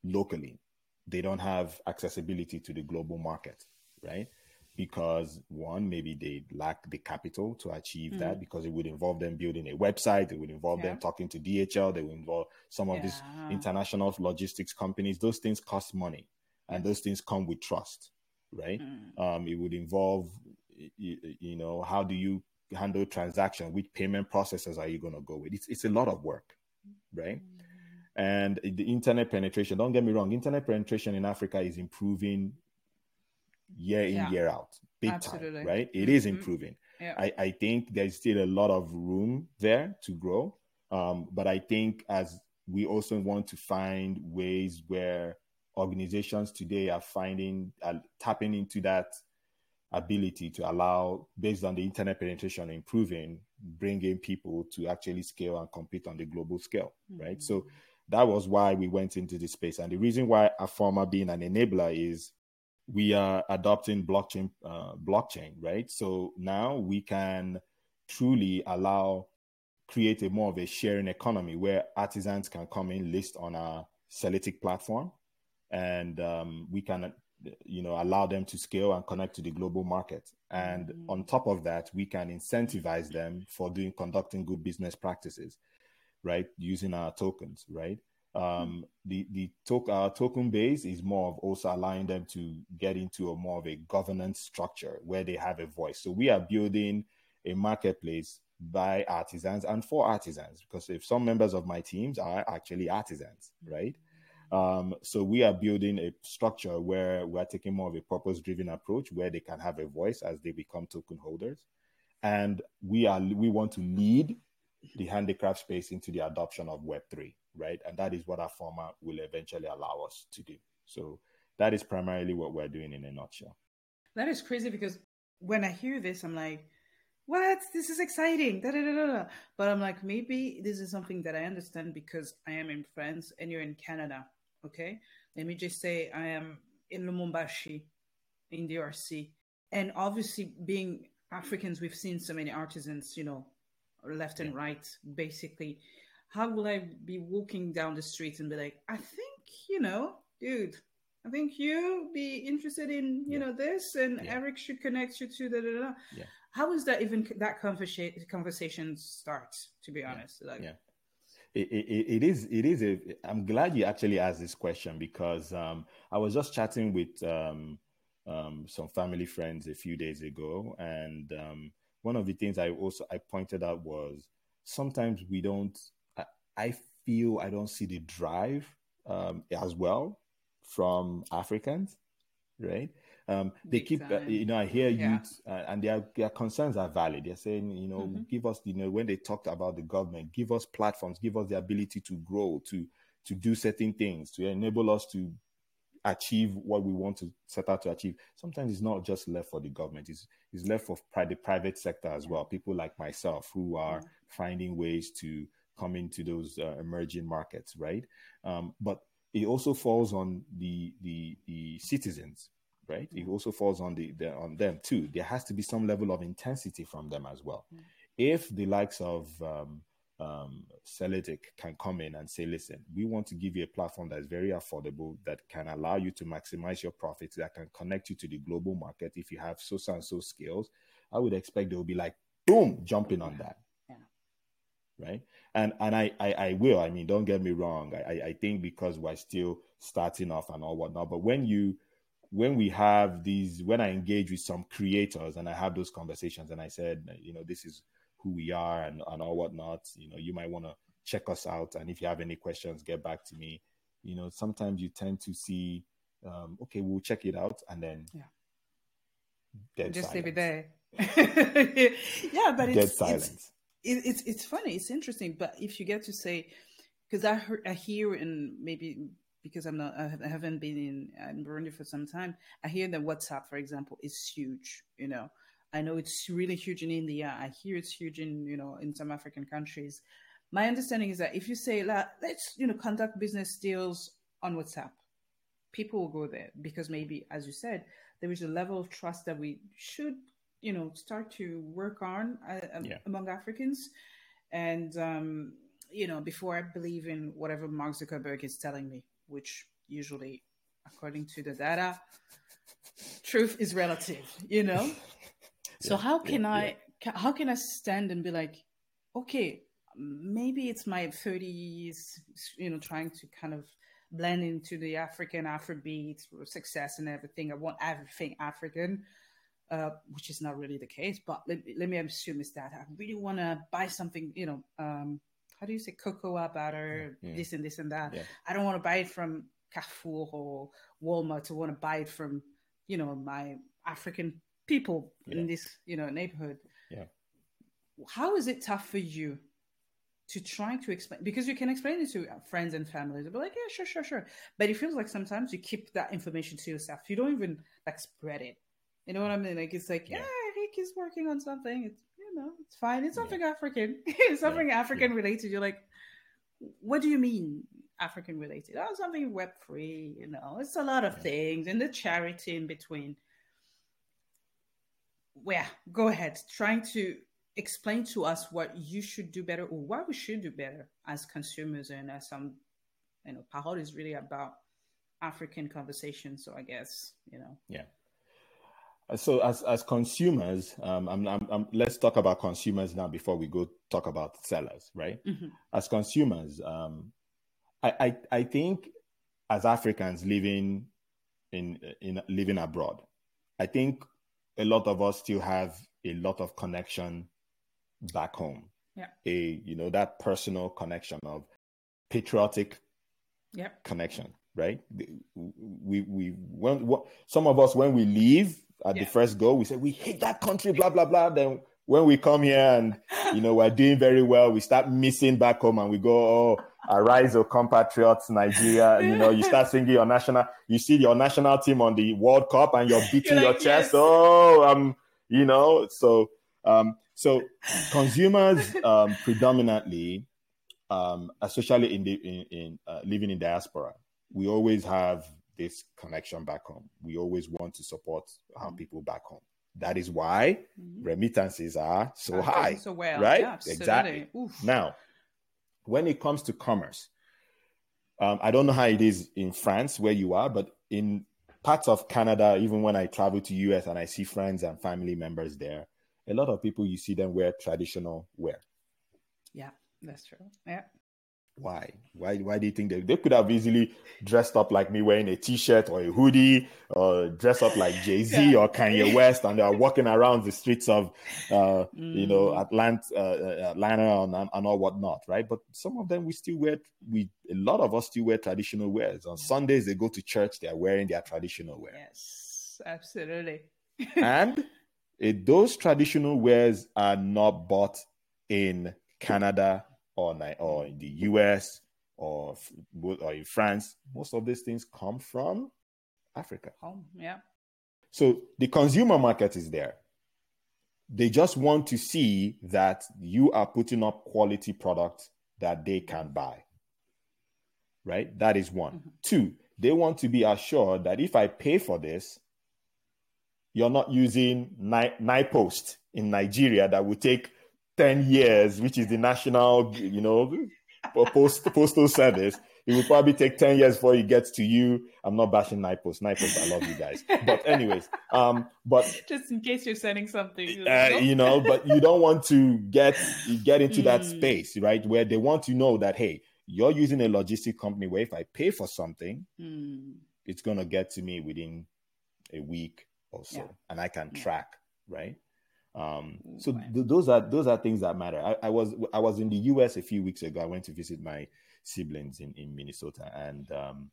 locally they don't have accessibility to the global market, right? because one, maybe they lack the capital to achieve mm. that because it would involve them building a website, it would involve yeah. them talking to DHL, they would involve some of yeah. these international logistics companies. Those things cost money and those things come with trust, right? Mm. Um, it would involve, you, you, know, how do you handle transaction? Which payment processes are you going to go with? It's, it's a lot of work, right? Mm. And the internet penetration, don't get me wrong, internet penetration in Africa is improving year in, yeah. year out, big Absolutely. time, right? It mm-hmm. is improving. Yeah. I, I think there's still a lot of room there to grow. Um, but I think as we also want to find ways where organizations today are finding, uh, tapping into that ability to allow, based on the internet penetration improving, bringing people to actually scale and compete on the global scale, mm-hmm. right? So that was why we went into this space. And the reason why Afoma being an enabler is we are adopting blockchain, uh, blockchain, right? So now we can truly allow create a more of a sharing economy where artisans can come in, list on our Celletic platform, and um, we can you know allow them to scale and connect to the global market and mm-hmm. on top of that we can incentivize them for doing conducting good business practices right using our tokens right? Um, mm-hmm. the the to- our token base is more of also allowing them to get into a more of a governance structure where they have a voice. So we are building a marketplace by artisans and for artisans because if some members of my teams are actually artisans right? Um, so we are building a structure where we're taking more of a purpose-driven approach, where they can have a voice as they become token holders, and we are we want to lead the handicraft space into the adoption of Web three, right? And that is what our format will eventually allow us to do. So that is primarily what we're doing in a nutshell. That is crazy because when I hear this, I'm like, what? This is exciting. Da, da, da. But I'm like, maybe this is something that I understand because I am in France and you're in Canada. Okay. Let me just say I am in Lubumbashi in DRC. And obviously, being Africans, we've seen so many artisans, you know, left and right, basically. How will I be walking down the street and be like, I think, you know, dude, I think you be interested in, you yeah. know, this, and yeah. Eric should connect you to da da da. Yeah. How is that even that conversation conversation start? To be honest, like, yeah it, it, it is it is a i'm glad you actually asked this question because um, i was just chatting with um, um, some family friends a few days ago and um, one of the things i also i pointed out was sometimes we don't i, I feel i don't see the drive um, as well from africans right um, they keep, uh, you know, I hear yeah. youth uh, and their, their concerns are valid. They're saying, you know, mm-hmm. give us, you know, when they talked about the government, give us platforms, give us the ability to grow, to, to do certain things, to enable us to achieve what we want to set out to achieve. Sometimes it's not just left for the government; it's it's left for pri- the private sector as well. People like myself who are mm-hmm. finding ways to come into those uh, emerging markets, right? Um, but it also falls on the the the citizens right? It also falls on the, the, on them too. There has to be some level of intensity from them as well. Mm. If the likes of um, um, can come in and say, "Listen, we want to give you a platform that is very affordable, that can allow you to maximize your profits, that can connect you to the global market. If you have so and so skills, I would expect they will be like, boom, jumping on that." right and and I, I, I will i mean don't get me wrong I, I think because we're still starting off and all whatnot but when you when we have these, when I engage with some creators and I have those conversations and I said, you know, this is who we are and, and all whatnot, you know, you might want to check us out. And if you have any questions, get back to me. You know, sometimes you tend to see, um, okay, we'll check it out. And then yeah. just silence. leave it there. yeah, but dead it's, silence. It's, it's, it's funny. It's interesting. But if you get to say, because I heard, I hear in maybe because I'm not, I haven't been in, in Burundi for some time. I hear that WhatsApp, for example, is huge. You know, I know it's really huge in India. I hear it's huge in, you know, in some African countries. My understanding is that if you say, let's, you know, conduct business deals on WhatsApp, people will go there because maybe, as you said, there is a level of trust that we should, you know, start to work on uh, um, yeah. among Africans. And, um, you know, before I believe in whatever Mark Zuckerberg is telling me which usually, according to the data, truth is relative, you know. so how can yeah, I yeah. how can I stand and be like, okay, maybe it's my 30s, you know, trying to kind of blend into the African Afrobeat success and everything. I want everything African, uh, which is not really the case. But let, let me assume is that I really want to buy something, you know, um, how do you say cocoa butter, yeah. this and this and that. Yeah. I don't want to buy it from Carrefour or Walmart. I want to buy it from, you know, my African people yeah. in this, you know, neighborhood. Yeah. How is it tough for you to try to explain because you can explain it to friends and family. They'll be like, yeah, sure, sure, sure. But it feels like sometimes you keep that information to yourself. You don't even like spread it. You know what I mean? Like it's like, yeah, yeah Rick is working on something. It's you know, it's fine. It's something yeah. African. it's something yeah. African related. You're like, what do you mean African related? Oh, something web free. You know, it's a lot of things and the charity in between. Well, go ahead. Trying to explain to us what you should do better or what we should do better as consumers and as some you know Parole is really about African conversation so I guess you know yeah so as as consumers um I'm, I'm, I'm, let's talk about consumers now before we go talk about sellers right mm-hmm. as consumers um I, I I think as Africans living in in living abroad I think a lot of us still have a lot of connection back home. Yeah. A you know that personal connection of patriotic yeah. connection, right? We we when what, some of us when we leave at yeah. the first go, we say we hate that country, blah blah blah. Then when we come here and you know we're doing very well, we start missing back home and we go, oh, arise, O compatriots, Nigeria. You know, you start singing your national. You see your national team on the World Cup and you're beating you're like, your chest. Yes. Oh, um, you know, so um, so consumers um, predominantly, um, especially in the in, in uh, living in diaspora, we always have this connection back home. We always want to support our people back home. That is why mm-hmm. remittances are so high. So well, right? Yeah, exactly. Oof. Now, when it comes to commerce, um, I don't know how it is in France where you are, but in parts of Canada, even when I travel to US and I see friends and family members there, a lot of people you see them wear traditional wear. Yeah, that's true. Yeah. Why? Why? Why do you think they, they could have easily dressed up like me wearing a t-shirt or a hoodie, or dress up like Jay Z yeah. or Kanye West, and they are walking around the streets of, uh, mm. you know, mm. Atlanta, uh, Atlanta, and, and all whatnot, right? But some of them we still wear. We a lot of us still wear traditional wears. On Sundays they go to church. They are wearing their traditional wear. Yes, absolutely. and it, those traditional wares are not bought in Canada or, or in the US or, or in France. Most of these things come from Africa. Home, yeah. So the consumer market is there. They just want to see that you are putting up quality products that they can buy. Right? That is one. Mm-hmm. Two, they want to be assured that if I pay for this, you're not using NIPOST in Nigeria that will take 10 years, which is the national, you know, post, postal service. It will probably take 10 years before it gets to you. I'm not bashing NIPOST. NIPOST, I love you guys. But anyways, um, but just in case you're sending something, uh, you know, but you don't want to get, get into that hmm. space, right? Where they want to know that, hey, you're using a logistic company where if I pay for something, mm. it's going to get to me within a week, also, yeah. and I can track, right? Um, so th- those are those are things that matter. I, I, was I was in the U.S. a few weeks ago. I went to visit my siblings in in Minnesota, and um,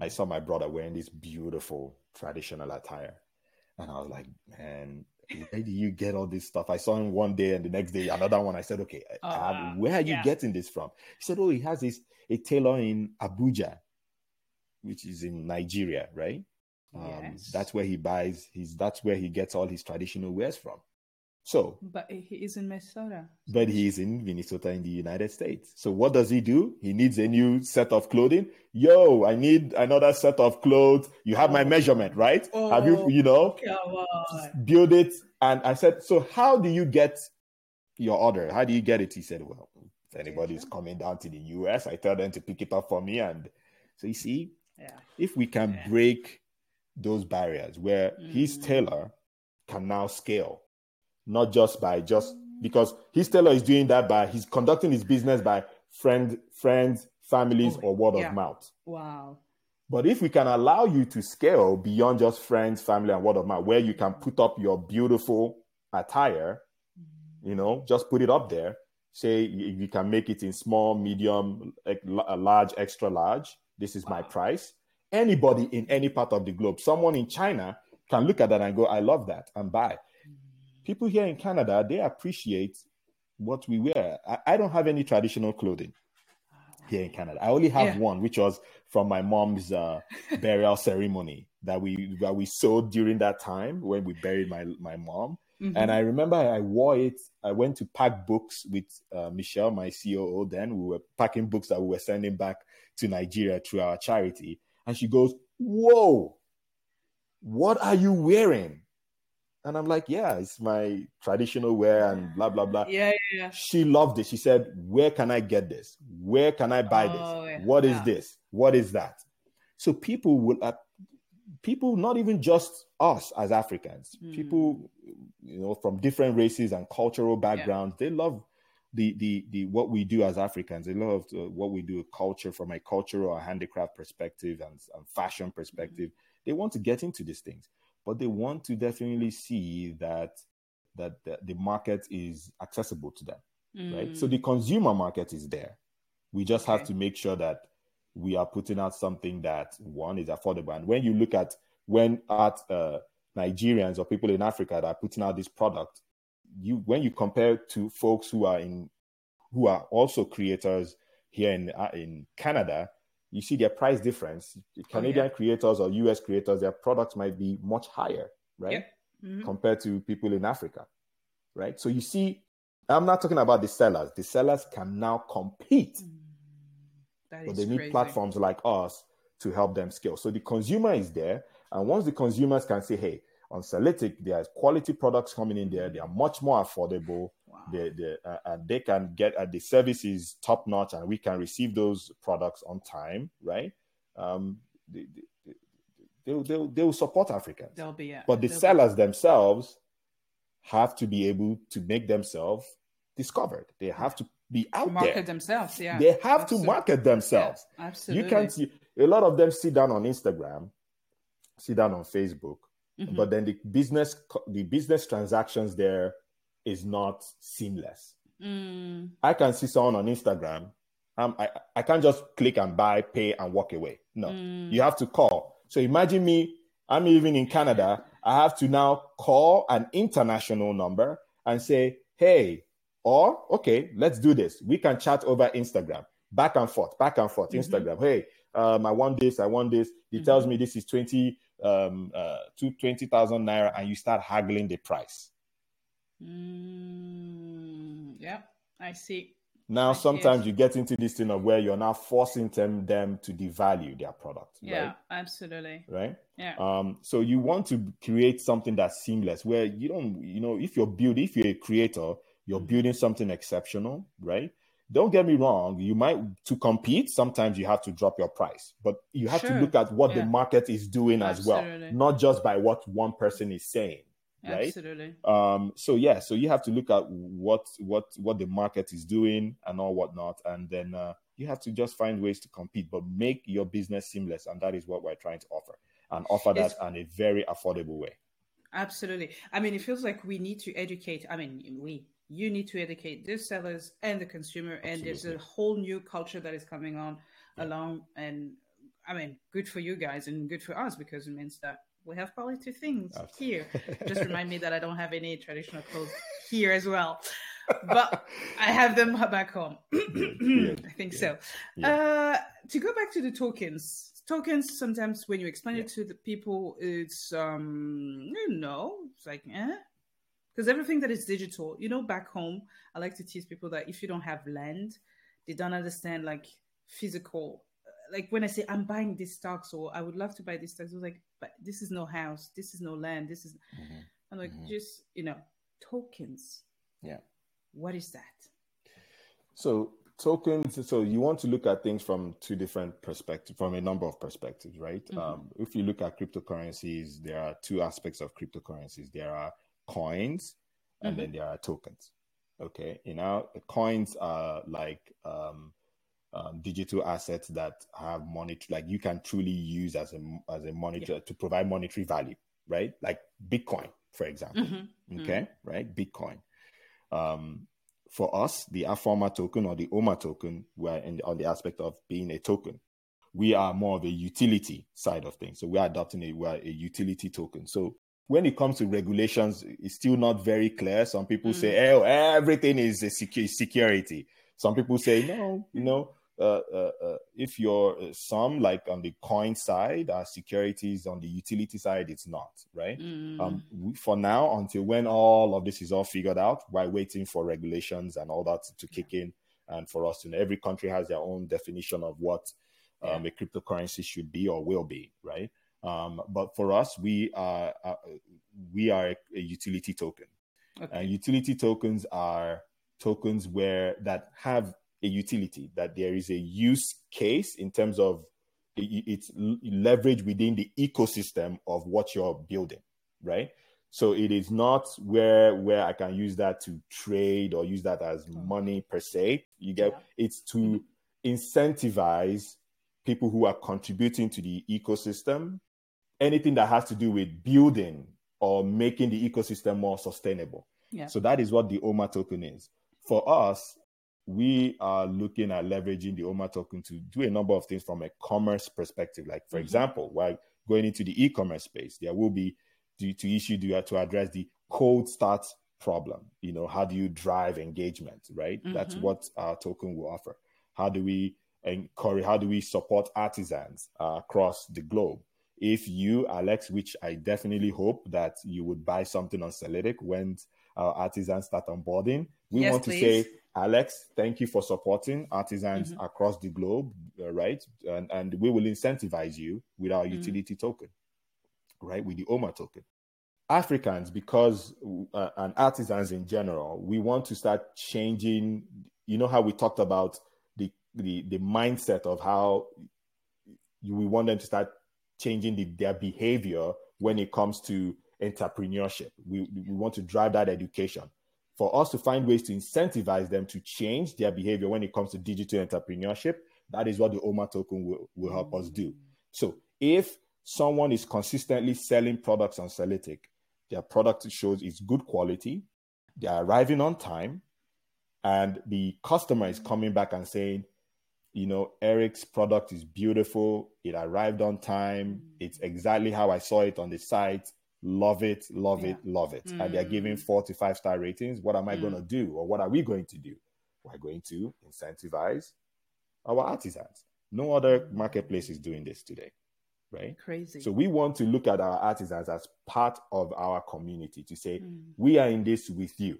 I saw my brother wearing this beautiful traditional attire, and I was like, man. Where do you get all this stuff? I saw him one day and the next day another one. I said, okay, uh, where are you yeah. getting this from? He said, oh, he has this a tailor in Abuja, which is in Nigeria, right? Um, yes. That's where he buys his. That's where he gets all his traditional wares from. So, but he is in Minnesota. But he is in Minnesota in the United States. So what does he do? He needs a new set of clothing. Yo, I need another set of clothes. You have oh. my measurement, right? Oh, have you, you know, build it? And I said, so how do you get your order? How do you get it? He said, well, if anybody's coming down to the US, I tell them to pick it up for me. And so you see, yeah. if we can yeah. break those barriers where mm. his tailor can now scale, not just by just because his tailor is doing that by he's conducting his business by friend, friends, families, oh, or word yeah. of mouth. Wow. But if we can allow you to scale beyond just friends, family, and word of mouth, where you can put up your beautiful attire, you know, just put it up there. Say you can make it in small, medium, large, extra large. This is wow. my price. Anybody in any part of the globe, someone in China can look at that and go, I love that and buy. People here in Canada, they appreciate what we wear. I, I don't have any traditional clothing here in Canada. I only have yeah. one, which was from my mom's uh, burial ceremony that we that we sewed during that time when we buried my my mom. Mm-hmm. And I remember I wore it. I went to pack books with uh, Michelle, my COO. Then we were packing books that we were sending back to Nigeria through our charity. And she goes, "Whoa, what are you wearing?" And I'm like, yeah, it's my traditional wear and blah blah blah. Yeah, yeah, yeah. She loved it. She said, "Where can I get this? Where can I buy oh, this? Yeah. What is this? What is that?" So people will, uh, people, not even just us as Africans, mm. people, you know, from different races and cultural backgrounds, they love the the the what we do as Africans. They love uh, what we do, culture from a cultural or handicraft perspective and, and fashion perspective. Mm. They want to get into these things but they want to definitely see that that the, the market is accessible to them mm. right so the consumer market is there we just okay. have to make sure that we are putting out something that one is affordable and when you look at when at uh, nigerians or people in africa that are putting out this product you when you compare to folks who are in who are also creators here in uh, in canada you see their price difference. Canadian oh, yeah. creators or US creators, their products might be much higher, right? Mm-hmm. Compared to people in Africa, right? So you see, I'm not talking about the sellers. The sellers can now compete, mm. but they need crazy. platforms like us to help them scale. So the consumer is there, and once the consumers can say, "Hey, on Cellytic, there's quality products coming in there. They are much more affordable. Wow. They, they, uh, and they can get uh, the service is top notch, and we can receive those products on time, right? Um, they, they, they'll, they'll, they'll support Africans. They'll be, yeah. But the sellers be. themselves have to be able to make themselves discovered. They have to be out market there. themselves. Yeah, they have absolutely. to market themselves. Yeah, absolutely. You can't. See, a lot of them sit down on Instagram, sit down on Facebook, Mm-hmm. But then the business the business transactions there is not seamless. Mm. I can see someone on Instagram. Um, I, I can't just click and buy, pay, and walk away. No, mm. you have to call. So imagine me, I'm living in Canada. I have to now call an international number and say, hey, or okay, let's do this. We can chat over Instagram, back and forth, back and forth. Mm-hmm. Instagram, hey, um, I want this, I want this. He mm-hmm. tells me this is 20 um, uh, to 20,000 naira and you start haggling the price. Mm, yeah, I see. Now, I sometimes see you get into this thing of where you're now forcing them, them to devalue their product. Yeah, right? absolutely. Right? Yeah. Um, so you want to create something that's seamless where you don't, you know, if you're building, if you're a creator, you're mm-hmm. building something exceptional, right? don't get me wrong you might to compete sometimes you have to drop your price but you have sure. to look at what yeah. the market is doing Absolutely. as well not just by what one person is saying right Absolutely. um so yeah so you have to look at what what what the market is doing and all whatnot and then uh, you have to just find ways to compete but make your business seamless and that is what we're trying to offer and offer that it's, in a very affordable way Absolutely. I mean, it feels like we need to educate. I mean, we you need to educate the sellers and the consumer Absolutely. and there's a whole new culture that is coming on yeah. along and i mean good for you guys and good for us because it means that we have probably two things here. Just remind me that i don't have any traditional clothes here as well. But i have them back home. I think yeah. so. Yeah. uh, to go back to the tokens. Tokens sometimes when you explain it to the people it's um you know it's like eh? Because everything that is digital, you know, back home, I like to teach people that if you don't have land, they don't understand like physical. Like when I say I'm buying this stocks or I would love to buy this stocks, I was like, but this is no house, this is no land, this is. Mm-hmm. I'm like, mm-hmm. just you know, tokens. Yeah. What is that? So tokens so you want to look at things from two different perspectives from a number of perspectives right Mm-hmm. um, if you look at cryptocurrencies there are two aspects of cryptocurrencies there are coins and Mm-hmm. then there are tokens okay you know coins are like um, um, digital assets that have monetary like you can truly use as a as a monitor to provide monetary value right like bitcoin for example Mm-hmm. okay right bitcoin um, for us, the Afoma token or the OMA token, we're in, on the aspect of being a token. We are more of a utility side of things. So we are adopting a, we are a utility token. So when it comes to regulations, it's still not very clear. Some people say, oh, everything is a secu- security. Some people say, no, you know, uh, uh, uh, if you're uh, some like on the coin side, uh, securities on the utility side, it's not, right? Um, we, for now, until when all of this is all figured out, we're waiting for regulations and all that to kick in, and for us to know. Every country has their own definition of what um, a cryptocurrency should be or will be, right? Um, but for us, we are uh, we are a, a utility token, Okay. and utility tokens are tokens where that have a utility that there is a use case in terms of it's leverage within the ecosystem of what you're building right? So it is not where where i can use that to trade or use that as hmm. money per se. You get it's to mm-hmm. incentivize people who are contributing to the ecosystem. Anything that has to do with building or making the ecosystem more sustainable. Yeah. so that is what the OMA token is. For us, we are looking at leveraging the OMA token to do a number of things from a commerce perspective. Like, for example, while going into the e-commerce space, there will be to, to issue to, to address the cold start problem. You know, how do you drive engagement, right? That's what our token will offer. How do we encourage, how do we support artisans uh, across the globe? If you, Alex, which I definitely hope that you would buy something on Celitic when our artisans start onboarding, we Yes, want to say, Alex, thank you for supporting artisans across the globe, uh, right? And, and we will incentivize you with our utility token, right? With the OMA token. Africans, because uh, and artisans in general, we want to start changing. You know how we talked about the the, the mindset of how you, we want them to start changing the, their behavior when it comes to entrepreneurship. We, we want to drive that education. For us to find ways to incentivize them to change their behavior when it comes to digital entrepreneurship, that is what the OMA token will, will help us do. Mm. So if someone is consistently selling products on Celitic, their product shows it's good quality, they're arriving on time, and the customer is coming back and saying, you know, Eric's product is beautiful. It arrived on time. Mm. It's exactly how I saw it on the site. Love it, love it, love it. And they're giving mm. four to five star ratings. What am I going to mm. do? Or what are we going to do? We're going to incentivize our artisans. No other marketplace is doing this today, right? Crazy. So we want to look at our artisans as part of our community to say, mm. we are in this with you,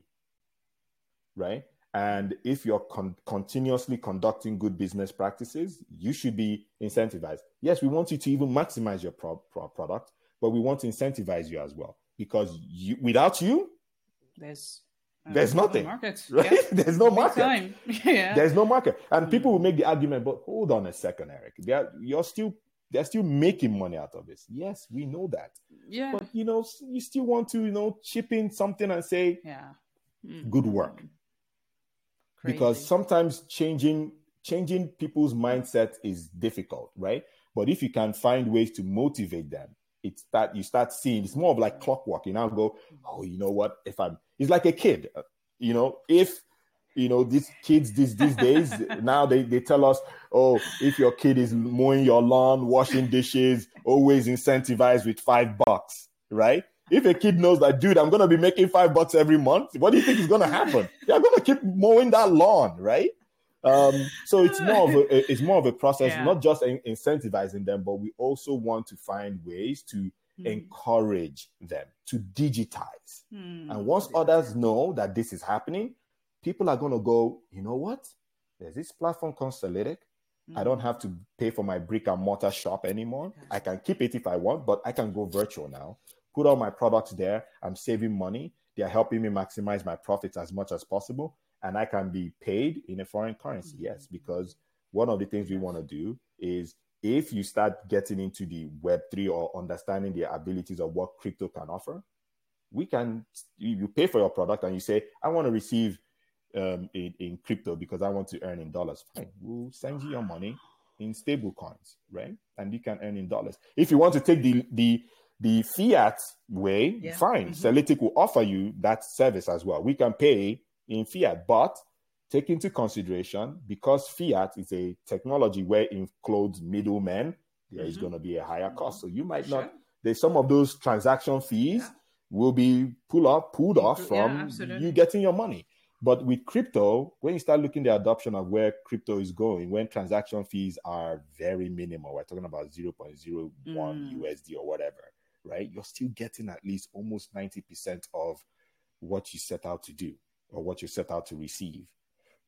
right? And if you're con- continuously conducting good business practices, you should be incentivized. Yes, we want you to even maximize your pro- pro- product, but we want to incentivize you as well because you, without you, there's uh, there's no nothing, market. right? Yeah. There's no market. yeah. There's no market, and people will make the argument, but hold on a second, Eric. They're, you're still they're still making money out of this. Yes, we know that, yeah. but you know, you still want to you know chip in something and say yeah. good work because sometimes changing changing people's mindset is difficult, right? But if you can find ways to motivate them, it's that you start seeing it's more of like clockwork. You now go, oh, you know what? If I'm, it's like a kid, you know, if you know these kids these these days now they, they tell us oh if your kid is mowing your lawn washing dishes always incentivize with five bucks right if a kid knows that dude i'm gonna be making five bucks every month what do you think is gonna happen they're gonna keep mowing that lawn right um, so it's more of a it's more of a process Yeah. not just in- incentivizing them but we also want to find ways to encourage them to digitize Hmm. and once others know that this is happening, people are going to go, you know what? There's this platform called Celitic. I don't have to pay for my brick and mortar shop anymore. I can keep it if I want, but I can go virtual now. Put all my products there. I'm saving money. They're helping me maximize my profits as much as possible. And I can be paid in a foreign currency. Yes, because one of the things we want to do is if you start getting into the Web3 or understanding the abilities of what crypto can offer, we can, you pay for your product and you say, I want to receive um, in, in crypto because I want to earn in dollars. Fine, we'll send you your money in stable coins, right? And you can earn in dollars. If you want to take the, the, the fiat way, yeah. fine. mm will offer you that service as well. We can pay in fiat, but take into consideration because fiat is a technology where it includes middlemen, there mm-hmm. is going to be a higher cost. So you might sure. not. There's some of those transaction fees yeah. will be pull up, pulled off from yeah, you getting your money. But with crypto, when you start looking the adoption of where crypto is going, when transaction fees are very minimal, we're talking about 0.01 mm. USD or whatever, right? You're still getting at least almost 90% of what you set out to do or what you set out to receive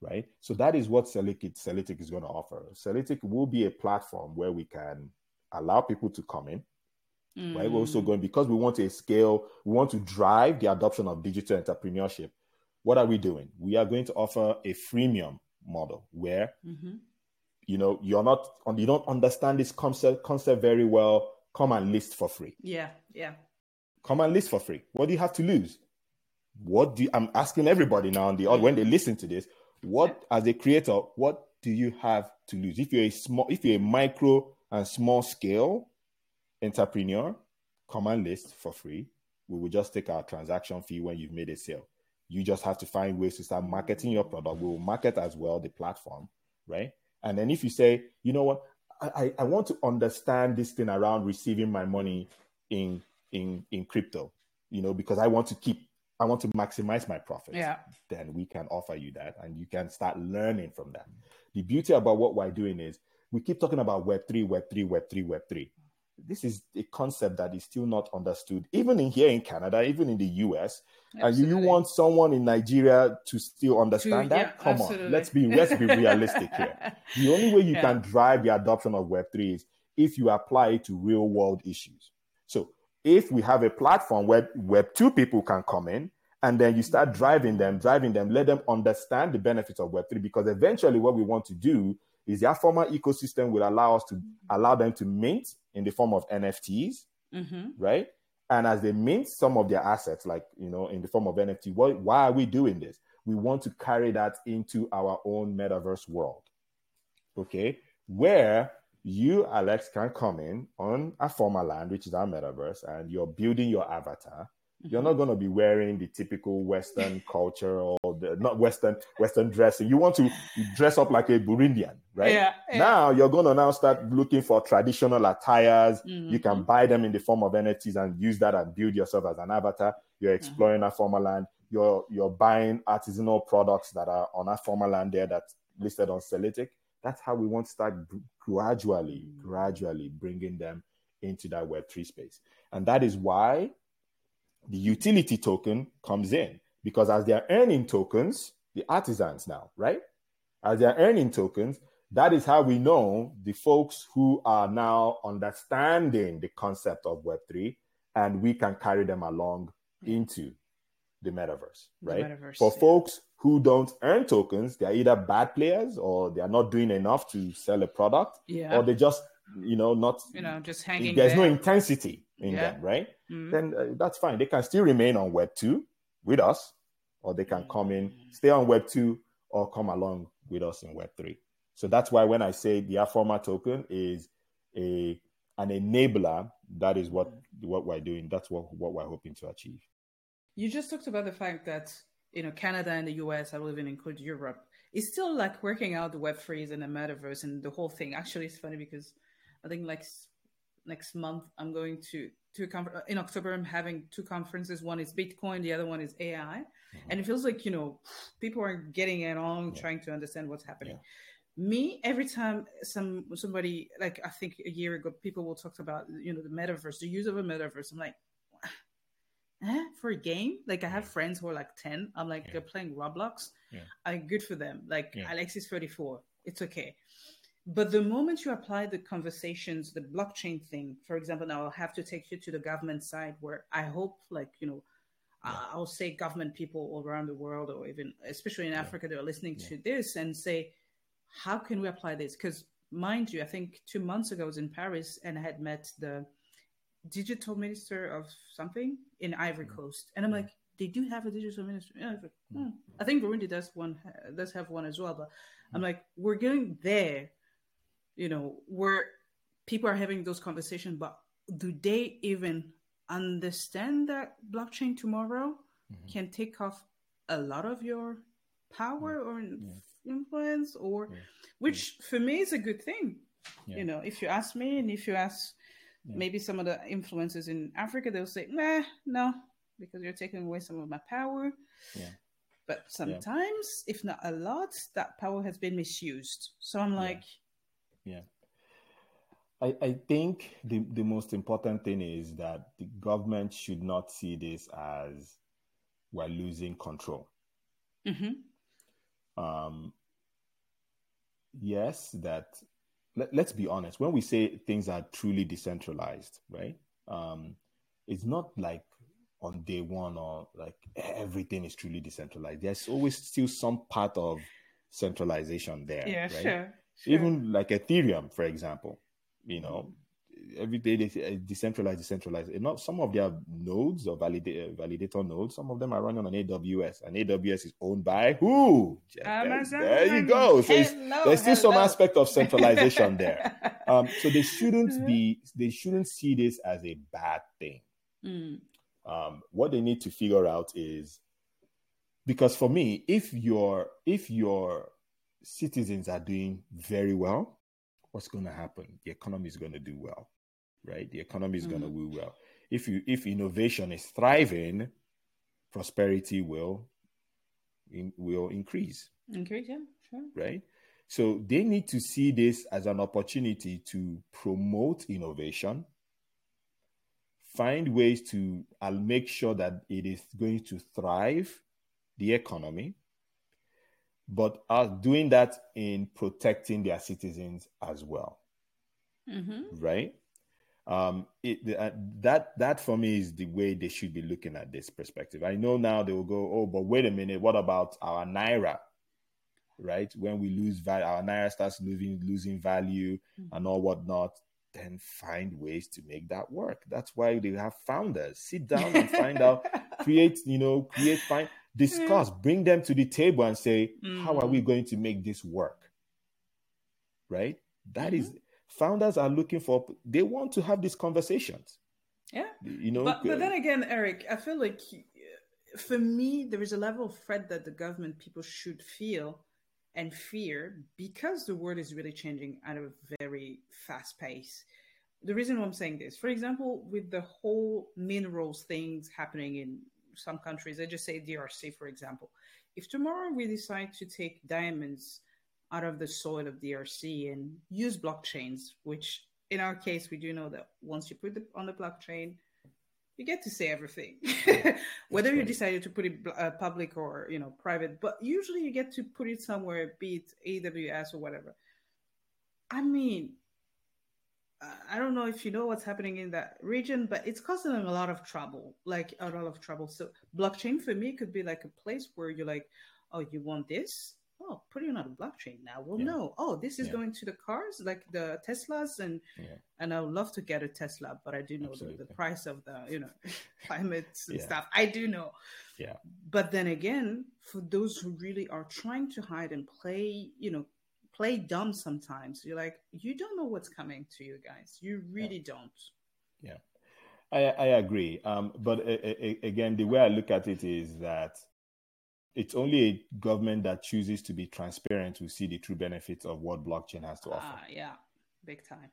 right? So that is what Celitic, Celitic is going to offer. Celitic will be a platform where we can allow people to come in, mm. right? We're also going because we want to scale, we want to drive the adoption of digital entrepreneurship. What are we doing? We are going to offer a freemium model where mm-hmm. you know you're not you don't understand this concept concept very well. Come and list for free. Yeah, yeah. Come and list for free. What do you have to lose? What do you, I'm asking everybody now on the when they listen to this? What as a creator, what do you have to lose? If you're a small, if you're a micro and small scale entrepreneur, command list for free. We will just take our transaction fee when you've made a sale. You just have to find ways to start marketing your product. We will market as well the platform, right? And then if you say, you know what, I, I want to understand this thing around receiving my money in in in crypto, you know, because I want to keep I want to maximize my profits, yeah. then we can offer you that and you can start learning from that. The beauty about what we're doing is we keep talking about Web3, Web3, Web3, Web3. This is a concept that is still not understood, even in here in Canada, even in the US. Absolutely. And you, you want someone in Nigeria to still understand to, that? Yeah, Come absolutely. on, let's be let's be realistic here. The only way you yeah. can drive the adoption of Web3 is if you apply it to real world issues. If we have a platform where web two people can come in and then you start driving them, driving them, let them understand the benefits of Web3 because eventually what we want to do is their former ecosystem will allow us to allow them to mint in the form of NFTs, mm-hmm. right? And as they mint some of their assets, like you know, in the form of NFT, what, why are we doing this? We want to carry that into our own metaverse world, okay? Where you, Alex, can come in on Afoma land, which is our metaverse, and you're building your avatar. Mm-hmm. You're not going to be wearing the typical Western culture or the not Western Western dressing. You want to dress up like a Burundian, right? Yeah, yeah. Now you're going to now start looking for traditional attires. Mm-hmm. You can buy them in the form of NFTs and use that and build yourself as an avatar. You're mm-hmm. exploring mm-hmm. Afoma land. You're you're buying artisanal products that are on Afoma land there that's listed on Celitic that's how we want to start gradually, mm. gradually bringing them into that Web3 space. And that is why the utility token comes in because as they're earning tokens, the artisans now, right? As they're earning tokens, that is how we know the folks who are now understanding the concept of Web3 and we can carry them along mm. into the metaverse, right? The metaverse, For yeah. folks who don't earn tokens, they're either bad players or they are not doing enough to sell a product, yeah. or they just, you know, not, you know, just hanging. There's there. no intensity in yeah. them, right? Mm-hmm. Then uh, that's fine. They can still remain on Web two with us, or they can come in, stay on Web two, or come along with us in Web three. So that's why when I say the Afoma token is a an enabler, that is what what we're doing. That's what what we're hoping to achieve. You just talked about the fact that you know, Canada and the US, I will even include Europe, is still like working out the web freeze and the metaverse and the whole thing. Actually, it's funny because I think like next month I'm going to to a conference in October. I'm having two conferences. One is Bitcoin, the other one is AI, mm-hmm. and it feels like you know people are getting along, yeah. trying to understand what's happening. Yeah. Me, every time some somebody like I think a year ago, people will talk about you know the metaverse, the use of a metaverse. I'm like, eh, for a game. Like I have yeah. friends who are like 10. I'm like, yeah. they're playing Roblox. Yeah. I good for them. Like yeah. Alex is 34. It's okay. But the moment you apply the conversations, the blockchain thing, for example, now I'll have to take you to the government side where I hope like, you know, yeah. I'll say government people all around the world, or even especially in Africa, that are listening to this and say, how can we apply this? Because mind you, I think two months ago I was in Paris and I had met the digital minister of something in Ivory. Coast, and I'm like, they do have a digital minister. Yeah, like, hmm. I think Burundi does one does have one as well, but I'm like, we're going there, you know, where people are having those conversations, but do they even understand that blockchain tomorrow mm-hmm. can take off a lot of your power or yeah. influence or yeah. which yeah. for me is a good thing you know if you ask me and if you ask maybe some of the influences in africa they'll say nah no because you're taking away some of my power. Yeah. But sometimes if not a lot that power has been misused. So i'm like yeah. I, I think the, the most important thing is that the government should not see this as we're losing control. Mm-hmm. Um, yes, that let, us be honest. When we say things are truly decentralized, right? Um, it's not like on day one or like everything is truly decentralized. There's always still some part of centralization there. Yeah, right? sure, sure. Even like Ethereum, for example you know, every day they say decentralized, decentralized. And not some of their nodes or validate, validator nodes, some of them are running on AWS, and AWS is owned by who? Amazon. There, there you go. So hello, there's still hello. some aspect of centralization there. Um, so they shouldn't be, they shouldn't see this as a bad thing. Mm. Um, what they need to figure out is because for me, if your if your citizens are doing very well, what's going to happen? The economy is going to do well, right? The economy is mm. going to do well. If you if innovation is thriving, prosperity will in, will increase. Increase, yeah, sure. Right. So they need to see this as an opportunity to promote innovation, find ways to I'll make sure that it is going to thrive the economy, but are doing that in protecting their citizens as well. Mm-hmm. Right? Um, it, uh, that that for me is the way they should be looking at this perspective. I know now they will go, oh, but wait a minute, what about our naira? Right? When we lose value, our naira starts losing losing value mm-hmm. and all whatnot. Then find ways to make that work. That's why they have founders. Sit down and find out, create, you know, create, find discuss, bring them to the table and say, mm-hmm. how are we mm. going to make this work? Right? That mm-hmm. is, founders are looking for, they want to have these conversations. Yeah. You know, but, but uh, then again, Eric, I feel like uh, for me, there is a level of threat that the government people should feel and fear because the world is really changing at a very fast pace. The reason why I'm saying this, for example, with the whole minerals things happening in some countries, I just say DRC, for example. If tomorrow we decide to take diamonds out of the soil of DRC and use blockchains, which in our case, we do know that once you put it on the blockchain, you get to say everything, whether you decided to put it uh, public or you know private. But usually, you get to put it somewhere, be it AWS or whatever. I mean, I don't know if you know what's happening in that region, but it's causing a lot of trouble, like a lot of trouble. So blockchain for me could be like a place where you're like, oh, you want this? Oh, put it on a blockchain now. We'll yeah. know. Oh, this is yeah. going to the cars, like the Teslas, and yeah. and I would love to get a Tesla, but I do know the, the, price of the you know climate and stuff. I do know. Yeah. But then again, for those who really are trying to hide and play, you know, play dumb sometimes. You're like, you don't know what's coming to you guys. You really yeah. don't. Yeah, I, I agree. Um, but again, the way I look at it is that it's only a government that chooses to be transparent to see the true benefits of what blockchain has to offer. Ah, yeah, big time.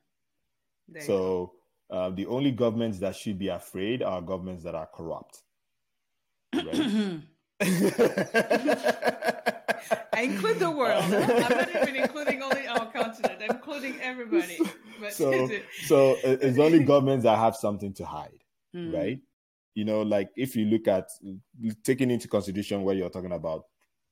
There so uh, the only governments that should be afraid are governments that are corrupt. Right? I include the world. I'm not even including only our continent. I'm including everybody. But so, so it's only governments that have something to hide, mm. right? You know, like if you look at taking into consideration where you're talking about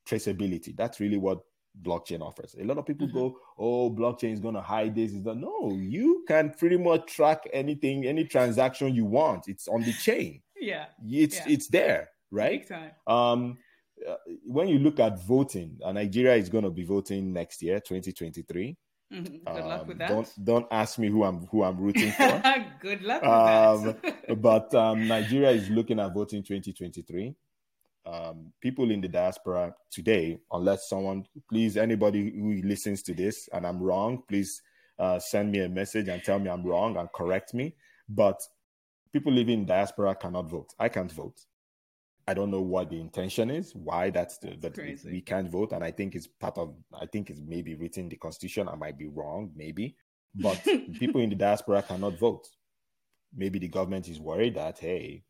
traceability, that's really what blockchain offers. A lot of people mm-hmm. go, "Oh, blockchain is going to hide this." Is that no? You can pretty much track anything, any transaction you want. It's on the chain. Yeah, it's yeah. it's there right? Um, uh, when you look at voting, uh, Nigeria is going to be voting next year, 2023. Mm-hmm. Good um, luck with that. Don't don't ask me who I'm who I'm rooting for. Good luck um, but um, Nigeria is looking at voting 2023. Um, people in the diaspora today, unless someone, please, anybody who listens to this and I'm wrong, please uh, send me a message and tell me I'm wrong and correct me. But people living in diaspora cannot vote. I can't vote. I don't know what the intention is, why that's the, that Crazy. we can't vote. And I think it's part of, I think it's maybe written in the constitution. I might be wrong, maybe. But people in the diaspora cannot vote. Maybe the government is worried that, hey,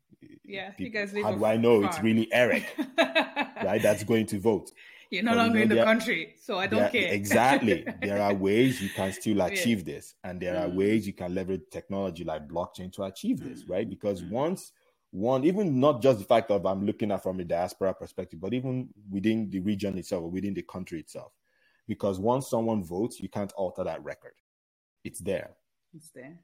yeah, people, you guys how do I know far. it's really Eric, right, that's going to vote? You're no longer you know, in the country, so I don't care. exactly. There are ways you can still achieve yeah. this, and there are mm. ways you can leverage technology like blockchain to achieve this, mm. right? Because mm. once one, even not just the fact of I'm looking at from a diaspora perspective, but even within the region itself or within the country itself. Because once someone votes, you can't alter that record. It's there. It's there.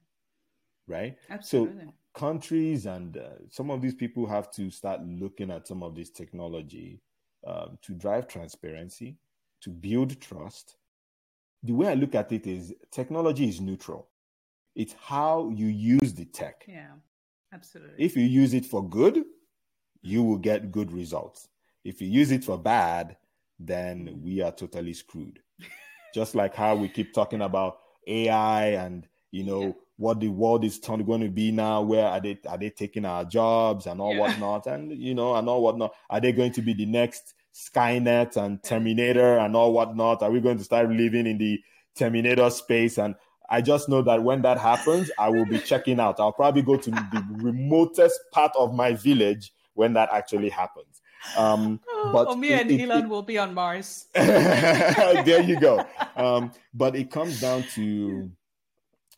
Right? Absolutely. So countries and uh, some of these people have to start looking at some of this technology um, to drive transparency, to build trust. The way I look at it is technology is neutral. It's how you use the tech. Yeah. Absolutely. If you use it for good, you will get good results. If you use it for bad, then we are totally screwed. Just like how we keep talking about AI and you know yeah. what the world is going to be now. Where are they? Are they taking our jobs and all yeah. whatnot? And you know and all whatnot. Are they going to be the next Skynet and Terminator and all whatnot? Are we going to start living in the Terminator space and I just know that when that happens, I will be checking out. I'll probably go to the remotest part of my village when that actually happens. Um, but oh, me it, and it, Elon it, will be on Mars. there you go. Um, but it comes down to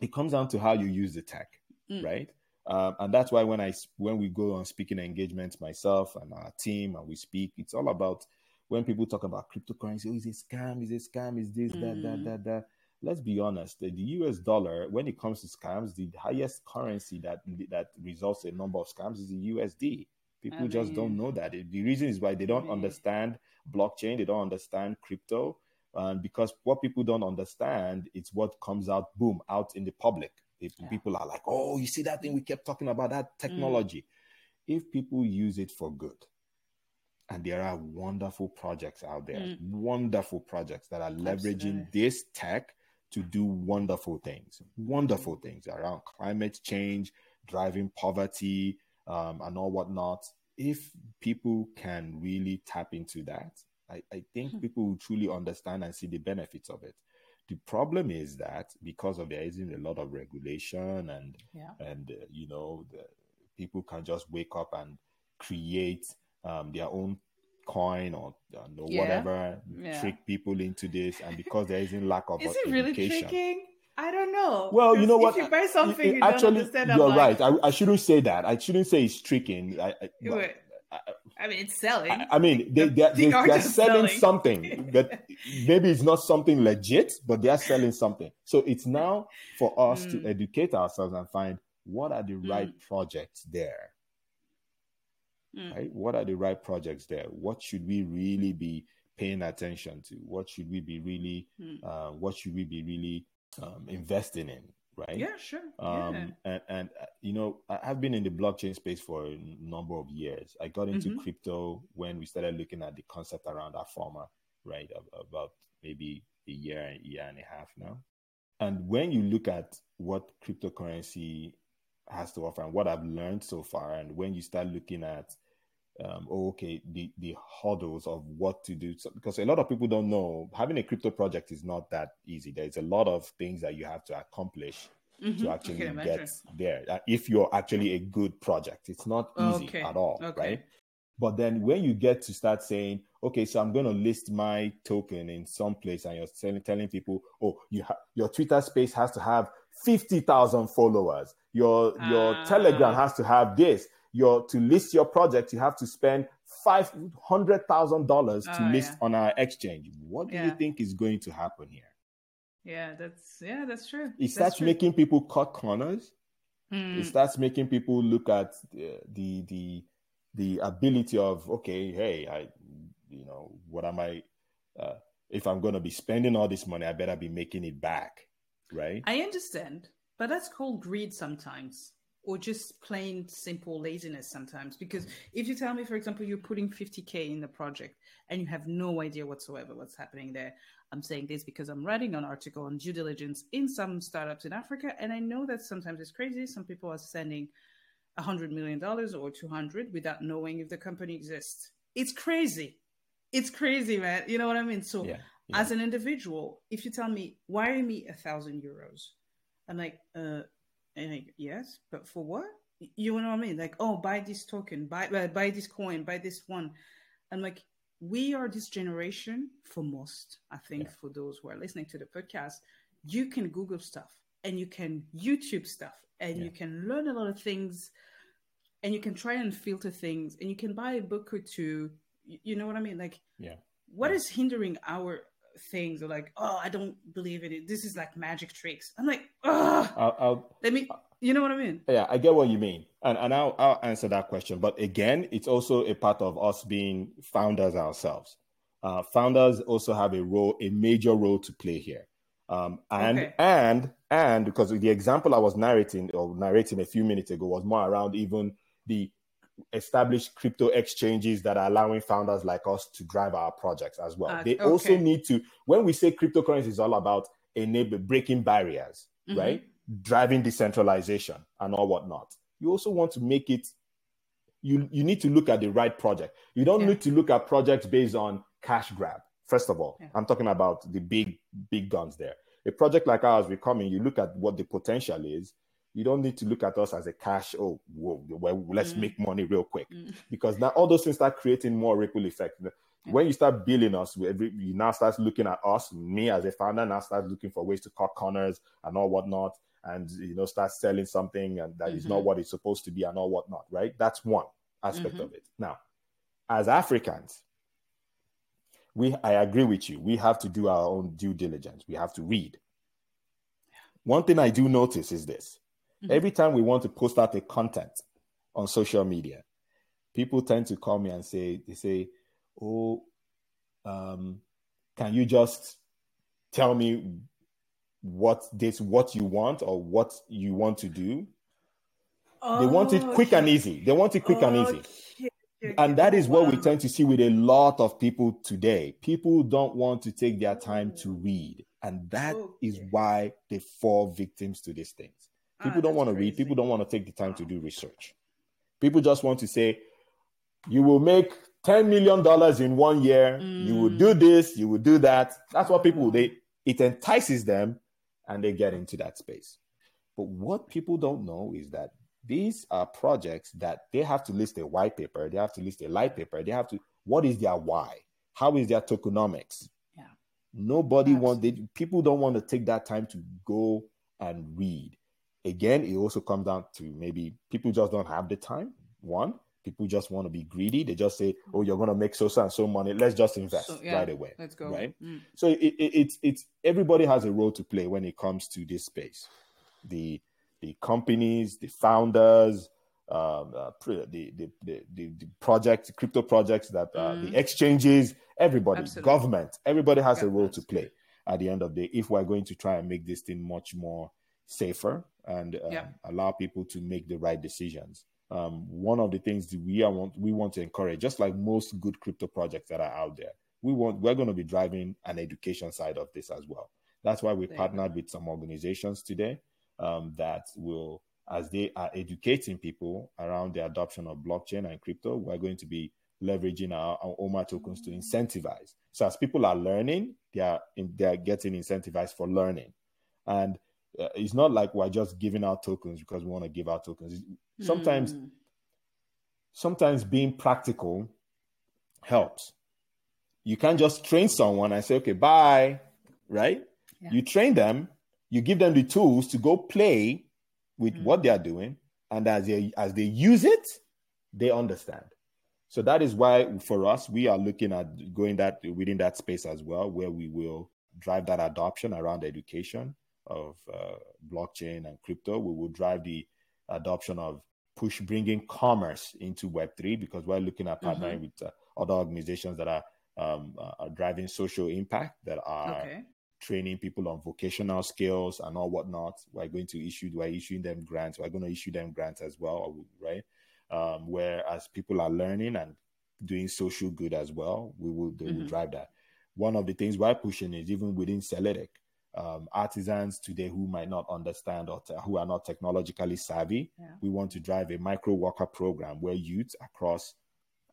it comes down to how you use the tech, mm. right? Um, and that's why when I when we go on speaking engagements, myself and our team, and we speak, it's all about when people talk about cryptocurrency. Oh, is it scam? Is it scam? Is this mm. that that that that? Let's be honest, the, US dollar, when it comes to scams, the highest currency that that results in a number of scams is the USD. People I mean, just don't know that. The reason is why they don't understand blockchain, they don't understand crypto. And because what people don't understand, it's what comes out, boom, out in the public. If yeah. people are like, oh, you see that thing we kept talking about, that technology. Mm. If people use it for good, and there are wonderful projects out there, mm. wonderful projects that are leveraging Absolutely. this tech to do wonderful things, wonderful things around climate change, driving poverty, um, and all whatnot. If people can really tap into that, I, I think hmm. people will truly understand and see the benefits of it. The problem is that because of there isn't a lot of regulation and yeah. and uh, you know the, people can just wake up and create um, their own coin or uh, yeah. whatever yeah. trick people into this and because there isn't lack of is it really tricking I don't know. Well, you know what? If you buy something, you actually, you're right. I, I, shouldn't say that. I shouldn't say it's tricking. I, I, I mean, it's selling. I, I mean, they, they, they, are selling, selling something that maybe it's not something legit, but they are selling something. So it's now for us mm. to educate ourselves and find what are the mm. right projects there Mm. Right? What are the right projects there? What should we really be paying attention to? What should we be really? Mm. Uh, what should we be really um, investing in? Right? Yeah, sure. Um, yeah. And, and uh, you know, I've been in the blockchain space for a number of years. I got into mm-hmm. crypto when we started looking at the concept around Afoma, right? About maybe a year, a year and a half now. And when you look at what cryptocurrency has to offer and what I've learned so far, and when you start looking at um, oh, okay, the, the hurdles of what to do. So, because a lot of people don't know having a crypto project is not that easy. There's a lot of things that you have to accomplish mm-hmm. to actually get there. Uh, if you're actually a good project, it's not easy okay. at all, okay. right? But then when you get to start saying, okay, so I'm going to list my token in some place, and you're telling, telling people, oh, you ha- your Twitter space has to have 50,000 followers. Your your uh... Telegram has to have this your to list your project, you have to spend five hundred thousand dollars to oh, list yeah. on our exchange. What do yeah. you think is going to happen here? Yeah, that's yeah, that's true. It starts true. making people cut corners. Hmm. It starts making people look at the, the the the ability of okay, hey, I, you know, what am I? Uh, if I'm going to be spending all this money, I better be making it back, right? I understand, but that's called greed sometimes, or just plain simple laziness sometimes. Because if you tell me, for example, you're putting 50k in the project and you have no idea whatsoever what's happening there, I'm saying this because I'm writing an article on due diligence in some startups in Africa, and I know that sometimes it's crazy. Some people are sending $100 million or 200 without knowing if the company exists. It's crazy. It's crazy, man. You know what I mean? So, yeah, yeah. as an individual, if you tell me, wire me a thousand euros, I'm like, uh, and like, yes, but for what? You know what I mean? Like, oh, buy this token, buy uh, buy this coin, buy this one. I'm like, we are this generation for most. I think yeah. for those who are listening to the podcast, you can Google stuff and you can YouTube stuff and yeah. you can learn a lot of things and you can try and filter things and you can buy a book or two you know what i mean like yeah What yeah. is hindering our things or like oh i don't believe in it. This is like magic tricks. I'm like oh I'll, I'll, let me you know what i mean? Yeah i get what you mean. And, and I'll, I'll answer that question. But again it's also a part of us being founders ourselves. Uh, founders also have a role a major role to play here. Um, and okay. and and because the example I was narrating or narrating a few minutes ago was more around even the established crypto exchanges that are allowing founders like us to drive our projects as well. Uh, they okay. also need to when we say cryptocurrency is all about enable breaking barriers, mm-hmm. right? Driving decentralization and all whatnot. You also want to make it you you need to look at the right project. You don't yeah. need to look at projects based on cash grab First of all, yeah. I'm talking about the big, big guns there. A project like ours, we come in, you look at what the potential is. You don't need to look at us as a cash, oh, whoa, well, let's mm. make money real quick. Mm. Because now all those things start creating more ripple effect. When you start billing us, every, you now start looking at us, me as a founder, now start looking for ways to cut corners and all whatnot, and you know, start selling something and that mm-hmm. is not mm-hmm. what it's supposed to be and all whatnot, right? That's one aspect mm-hmm. of it. Now, as Africans, we I agree with you. We have to do our own due diligence. We have to read. One thing I do notice is this. Mm-hmm. Every time we want to post out a content on social media, people tend to call me and say, they say, Oh, um, can you just tell me what this what you want or what you want to do? Oh, they want it quick okay. and easy. They want it quick and easy and that is what we tend to see with a lot of people today. People don't want to take their time to read. And that okay. is why they fall victims to these things. People ah, don't want to read. People don't want to take the time to do research. People just want to say, you will make $10 million in one year. Mm. You will do mm. this. You will do that. That's what people, they, it entices them and they get into that space. But what people don't know is that these are projects that they have to list a white paper, they have to list a light paper, they have to, what is their why? How is their tokenomics? Yeah. Nobody wants, they, people don't want to take that time to go and read. Again, it also comes down to maybe people just don't have the time. One, people just want to be greedy. They just say, "Oh, you're going to make so and so money. Let's just invest so, yeah, right away." Let's go. Right. Mm. So it, it, it's it's everybody has a role to play when it comes to this space. The the companies, the founders, um, uh, the, the, the, the, projects, crypto projects that uh, mm. the exchanges, everybody, Absolutely. government, everybody has yeah, a role to play at the end of the day if we're going to try and make this thing much more safer and uh, yeah. allow people to make the right decisions. Um, one of the things that we are want we want to encourage, just like most good crypto projects that are out there, we want we're going to be driving an education side of this as well. That's why we partnered with some organizations today um, that will, as they are educating people around the adoption of blockchain and crypto, we're going to be leveraging our, our OMA tokens to incentivize. So as people are learning, they are in, they are getting incentivized for learning, and it's not like we're just giving out tokens because we want to give out tokens. Sometimes, mm. sometimes being practical helps. You can't just train someone and say, "Okay, bye," right? Yeah. You train them you give them the tools to go play with mm-hmm. what they are doing and as they as they use it they understand so that is why for us we are looking at going that within that space as well where we will drive that adoption around education of uh, blockchain and crypto we will drive the adoption of push bringing commerce into Web3 because we're looking at partnering mm-hmm. with uh, other organizations that are, um, uh, are driving social impact, that are okay. training people on vocational skills and all whatnot. We're going to issue, we're issuing them grants. We're going to issue them grants as well, right? Um, whereas people are learning and doing social good as well, we will, they mm-hmm. will drive that. One of the things we're pushing is even within Celedic, um, artisans today who might not understand or who are not technologically savvy. Yeah. We want to drive a micro worker program where youth across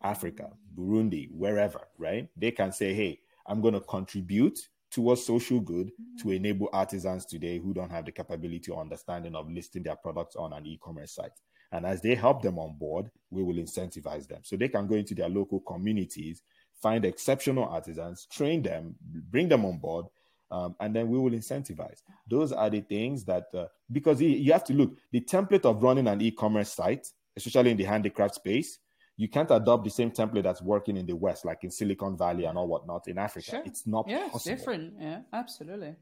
Africa, Burundi, wherever, right? They can say, hey, I'm going to contribute towards social good mm-hmm. to enable artisans today who don't have the capability or understanding of listing their products on an e-commerce site. And as they help them on board, we will incentivize them. So they can go into their local communities, find exceptional artisans, train them, bring them on board, um, and then we will incentivize. Those are the things that, uh, because you have to look, the template of running an e commerce site, especially in the handicraft space, you can't adopt the same template that's working in the West, like in Silicon Valley and all whatnot in Africa. Sure. It's not yeah, possible. It's different. Yeah, absolutely.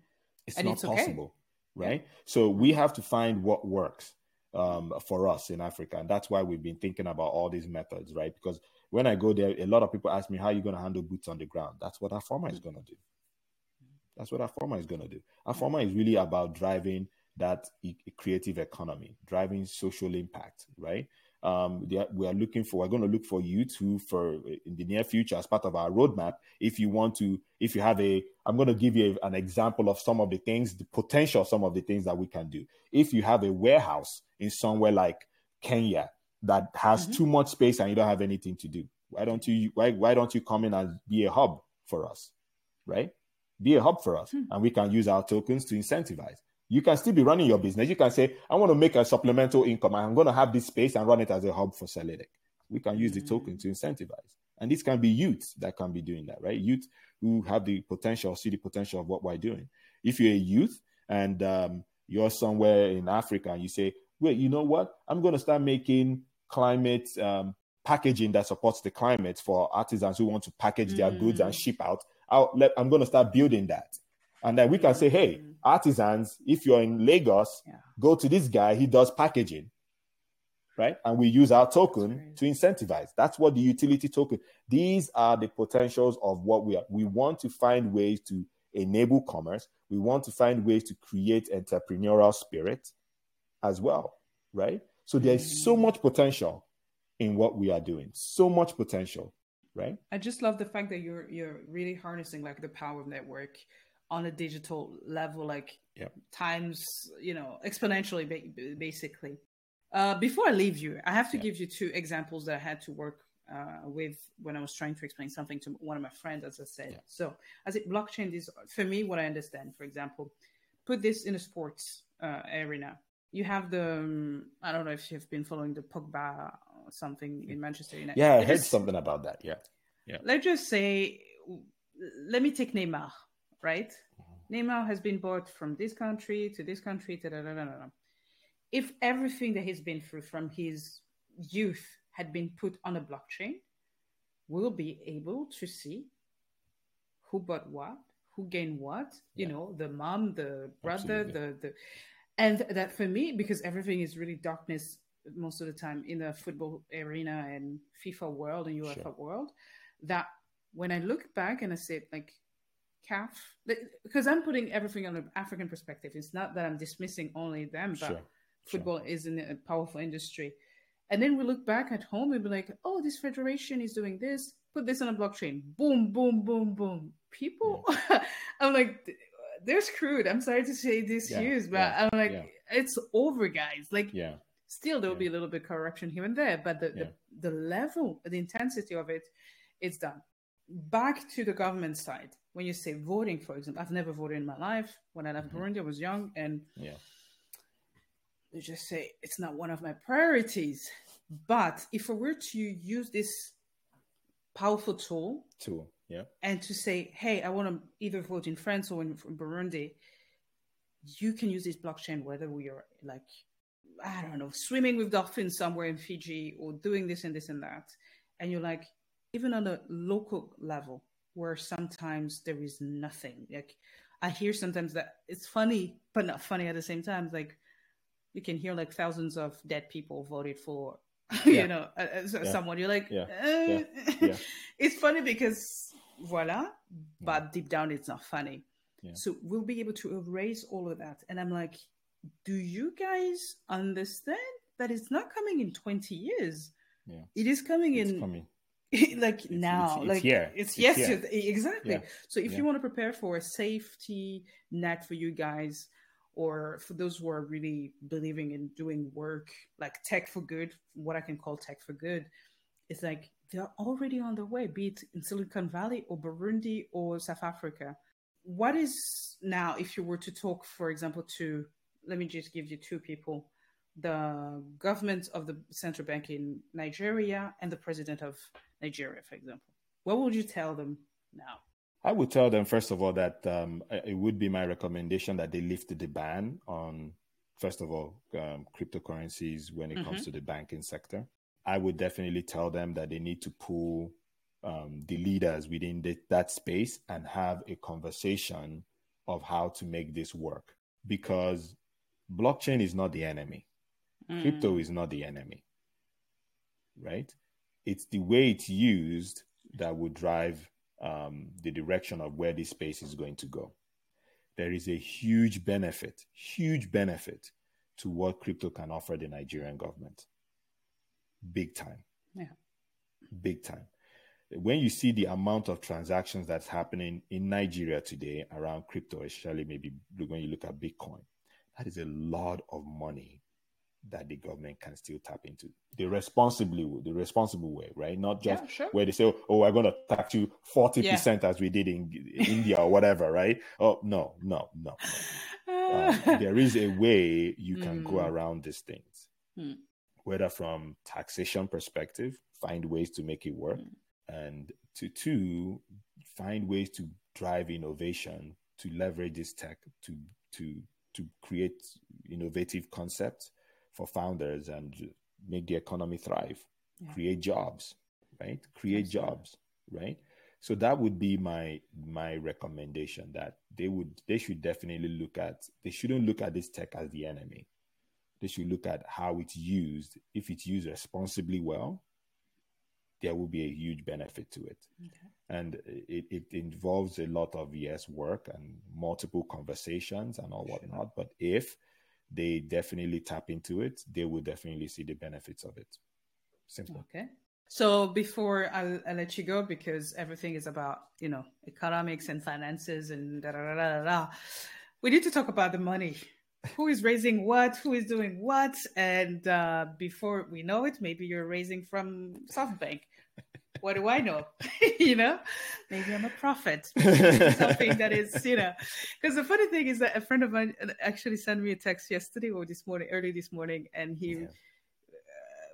It's and not it's possible, okay. right? Yeah. So we have to find what works um, for us in Africa. And that's why we've been thinking about all these methods, right? Because when I go there, a lot of people ask me, how are you going to handle boots on the ground? That's what Afoma is going to do. That's what Afoma is going to do. Afoma is really about driving that e- creative economy, driving social impact, right? Um, are, we are looking for, we're going to look for youth who, for in the near future, as part of our roadmap, if you want to, if you have a, I'm going to give you a, an example of some of the things, the potential of some of the things that we can do. If you have a warehouse in somewhere like Kenya that has mm-hmm. too much space and you don't have anything to do, why don't you, why, why don't you come in and be a hub for us, right? Be a hub for us hmm. and we can use our tokens to incentivize. You can still be running your business. You can say, I want to make a supplemental income. I'm going to have this space and run it as a hub for Celedic. We can use the token to incentivize. And this can be youth that can be doing that, right? Youth who have the potential, see the potential of what we're doing. If you're a youth and um, you're somewhere in Africa and you say, wait, you know what? I'm going to start making climate um, packaging that supports the climate for artisans who want to package mm. their goods and ship out I'll let, I'm going to start building that. And then we can say, hey, mm-hmm. artisans, if you're in Lagos, yeah. go to this guy, he does packaging. Right. And we use our token to incentivize. That's what the utility token. These are the potentials of what we are. We want to find ways to enable commerce. We want to find ways to create entrepreneurial spirit as well. Right. So there's so mm-hmm. much potential in what we are doing. So much potential right? I just love the fact that you're you're really harnessing like the power of network on a digital level, like yep. times you know exponentially, basically. Uh, before I leave you, I have to give you two examples that I had to work uh, with when I was trying to explain something to one of my friends, as I said. So, as it blockchain is for me, what I understand, for example, put this in a sports uh, arena. You have the um, I don't know if you've been following the Pogba something in Manchester United. Yeah, I heard just, something about that. Yeah, yeah. Let's just say, let me take Neymar, right? Mm-hmm. Neymar has been bought from this country to this country da, da, da, da. If everything that he's been through from his youth had been put on a blockchain, we'll be able to see who bought what, who gained what, you yeah. know, the mom, the brother, Absolutely. the the and that for me, because everything is really darkness most of the time in the football arena and FIFA world and UEFA sure. world that when I look back and I say like CAF, because I'm putting everything on an African perspective. It's not that I'm dismissing only them, but sure. football sure. is a powerful industry. And then we look back at home and be like, oh, this federation is doing this. Put this on a blockchain. Boom, boom, boom, boom. People, yeah. I'm like, they're screwed. I'm sorry to say this yeah. use, but yeah. I'm like, it's over, guys. Like, yeah Still, there will yeah. be a little bit correction here and there, but the, yeah. the, the level, the intensity of it, it's done. Back to the government side, when you say voting, for example, I've never voted in my life. When I left mm-hmm. Burundi, I was young, and yeah, they just say it's not one of my priorities. But if I were to use this powerful tool, tool, yeah, and to say, hey, I want to either vote in France or in Burundi, you can use this blockchain whether we are like I don't know, swimming with dolphins somewhere in Fiji or doing this and this and that. And you're like, even on a local level, where sometimes there is nothing. Like I hear sometimes that it's funny, but not funny at the same time. Like you can hear like thousands of dead people voted for you know uh, uh, Yeah. someone you're like Yeah. uh, Yeah. it's funny because voila but deep down it's not funny Yeah. so we'll be able to erase all of that and i'm like do you guys understand that it's not coming in 20 years Yeah. it is coming It's in coming. like now it's like here. it's, It's yes exactly Yeah. so if Yeah. you want to prepare for a safety net for you guys or for those who are really believing in doing work like tech for good what i can call tech for good it's like they're already on their way be it in silicon valley or burundi or south africa what is now if you were to talk for example to let me just give you two people. The government of the central bank in nigeria and the president of nigeria for example. What would you tell them now? I would tell them first of all that um, it would be my recommendation that they lift the ban on, first of all, um, cryptocurrencies when it comes to the banking sector. I would definitely tell them that they need to pull um, the leaders within the, that space and have a conversation of how to make this work. Because blockchain is not the enemy. Crypto is not the enemy, right? It's the way it's used that would drive um, the direction of where this space is going to go. There is a huge benefit, huge benefit to what crypto can offer the Nigerian government. Big time. Yeah. Big time. When you see the amount of transactions that's happening in Nigeria today around crypto, especially maybe when you look at Bitcoin, that is a lot of money that the government can still tap into the responsibly the responsible way right not just Yeah, sure. where they say oh we're going to tax you 40% as we did in india or whatever right oh no no no, no. Um, there is a way you can go Mm. around these things Mm. whether from taxation perspective find ways to make it work Mm. and to two find ways to drive innovation to leverage this tech to to to create innovative concepts for founders and make the economy thrive. Yeah. create jobs right? Create jobs right? So that would be my my recommendation that they would they should definitely look at they shouldn't look at this tech as the enemy. They should look at how it's used if it's used responsibly well there will be a huge benefit to it Okay. and it, it involves a lot of yes work and multiple conversations and all whatnot but if they definitely tap into it they will definitely see the benefits of it simple Okay. So before I'll, I'll let you go, because everything is about you know economics and finances and da da da da. da, We need to talk about the money. Who is raising what? Who is doing what? And uh, before we know it, maybe you're raising from SoftBank. What do I know? you know, maybe I'm a prophet. Something that is, you know, because the funny thing is that a friend of mine actually sent me a text yesterday or this morning, early this morning, and he Yeah.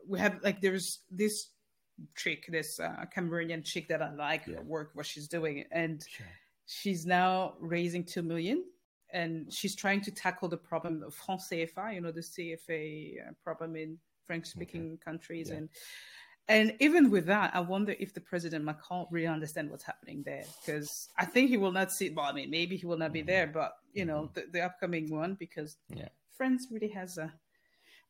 we have like there's this chick, this uh, Cameroonian chick that I like Yeah. work, what she's doing, and Sure. she's now raising two million, and she's trying to tackle the problem of franc CFA, you know, the CFA uh, problem in French-speaking countries, Yeah. and and even with that, I wonder if the President Macron really understand what's happening there, because I think he will not see. Well, I mean, maybe he will not be there, but you know, the, the upcoming one, because Mm-hmm. Yeah. France really has a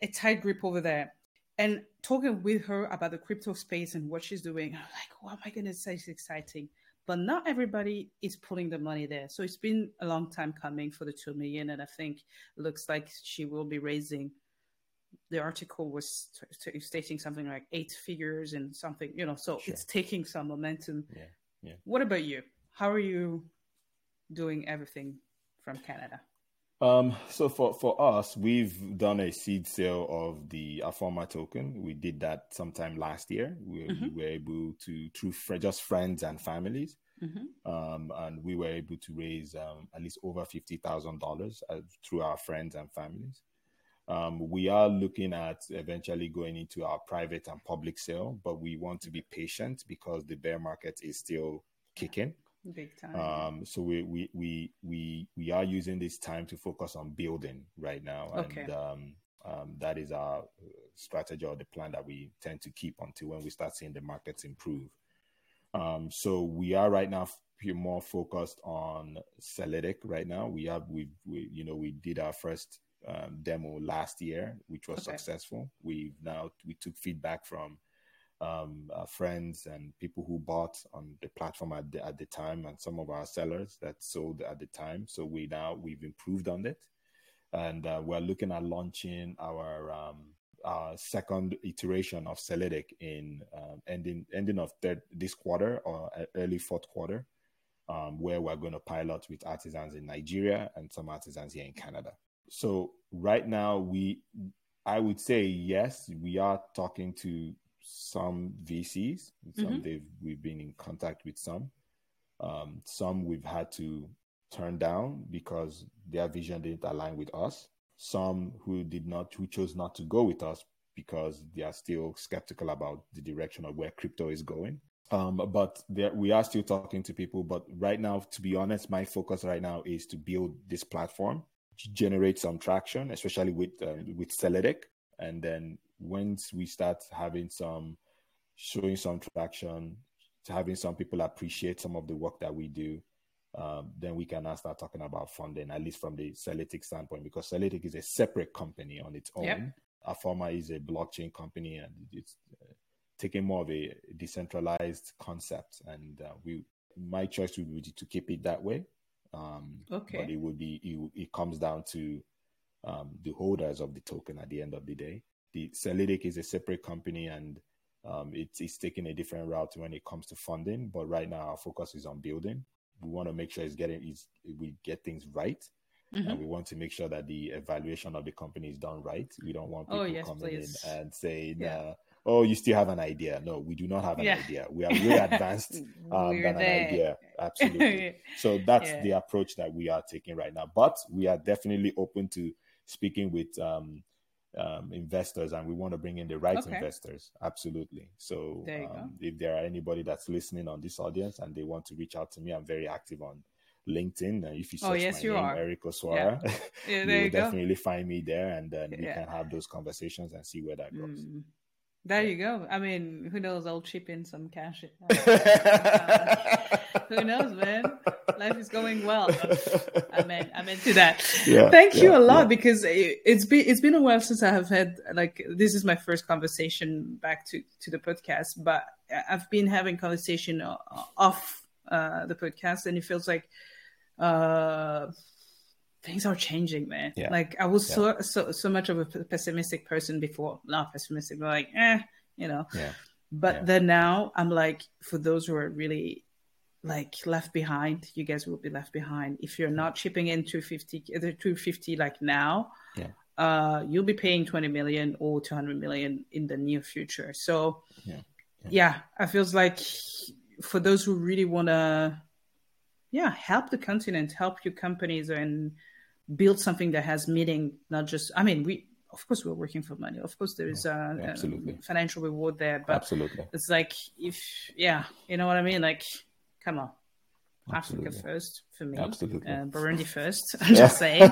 a tight grip over there. And talking with her about the crypto space and what she's doing, I'm like, oh my goodness, it's exciting. But not everybody is putting the money there. So it's been a long time coming for the two million, and I think it looks like she will be raising. The article was t- t- stating something like eight figures and something, you know. So Sure. it's taking some momentum. Yeah, yeah. What about you? How are you doing everything from Canada? Um, so for, for us, we've done a seed sale of the Afoma token. We did that sometime last year. We, we were able to, through just friends and families, Mhm. um, and we were able to raise um, at least over fifty thousand dollars uh, through our friends and families. Um, we are looking at eventually going into our private and public sale, but we want to be patient because the bear market is still kicking. Big time. Um, so we, we we we we are using this time to focus on building right now, and Okay. um, um, that is our strategy or the plan that we tend to keep until when we start seeing the markets improve. Um, so we are right now more focused on Celidic right now. We have we, we you know we did our first um, demo last year, which was Okay. successful. We've now we took feedback from um, our friends and people who bought on the platform at the, at the time, and some of our sellers that sold at the time. So we now we've improved on it, and uh, we're looking at launching our um, second iteration of Celidic in um, ending ending of third this quarter or uh, early fourth quarter, um, where we're going to pilot with artisans in Nigeria and some artisans here in Canada. So right now we I would say yes, we are talking to some VCs. Some Mhm. they've we've been in contact with some. Um, some we've had to turn down because their vision didn't align with us. Some who did not, who chose not to go with us because they are still skeptical about the direction of where crypto is going. Um, but we are still talking to people. But right now, to be honest, my focus right now is to build this platform, generate some traction, especially with um, with Celidic, and then once we start having some showing some traction, to having some people appreciate some of the work that we do, um, then we can now start talking about funding, at least from the Celitic standpoint, because Celitic is a separate company on its own. Yep. Afoma is a blockchain company, and it's uh, taking more of a decentralized concept. And uh, we, my choice would be to keep it that way. Um, Okay. But it would be it, it comes down to um, the holders of the token at the end of the day. The Celidic is a separate company, and um, it's, it's taking a different route when it comes to funding. But right now, our focus is on building. We want to make sure it's getting it's, we get things right, Mhm. and we want to make sure that the evaluation of the company is done right. We don't want Oh, people yes, coming please. in and saying, Yeah. uh, "Oh, you still have an idea." No, we do not have an Yeah. idea. We are way advanced um, than there. an idea. Absolutely. So that's Yeah. the approach that we are taking right now. But we are definitely open to speaking with um, um, investors, and we want to bring in the right Okay. investors. Absolutely. So There um, if there are anybody that's listening on this audience and they want to reach out to me, I'm very active on LinkedIn. And if you search Oh, yes, my you name, are. Eric Oswara, Yeah, you'll you definitely find me there, and then we Yeah. can have those conversations and see where that goes. Mm. There you go. I mean, who knows? I'll chip in some cash. who knows, man? Life is going well. I'm in, I'm into that. Yeah, Thank you yeah, a lot yeah. because it, it's been it's been a while since I have had like this is my first conversation back to to the podcast, but I've been having conversation off uh, the podcast, and it feels like uh, things are changing, man. Yeah. Like I was so so so much of a pessimistic person before, not pessimistic, but like eh, you know. Yeah. But Yeah. then now I'm like, for those who are really like left behind, you guys will be left behind. If you're not chipping in 250, uh, 250 like now, Yeah. uh, you'll be paying 20 million or 200 million in the near future. So, Yeah. yeah, I feels like for those who really want to, yeah, help the continent, help your companies and build something that has meaning, not just, I mean, we, of course, we're working for money. Of course, there is a, Yeah, a financial reward there, but Absolutely. it's like if yeah, you know what I mean. Like, come on, Africa first for me. Absolutely. Uh, Burundi first. I'm just saying,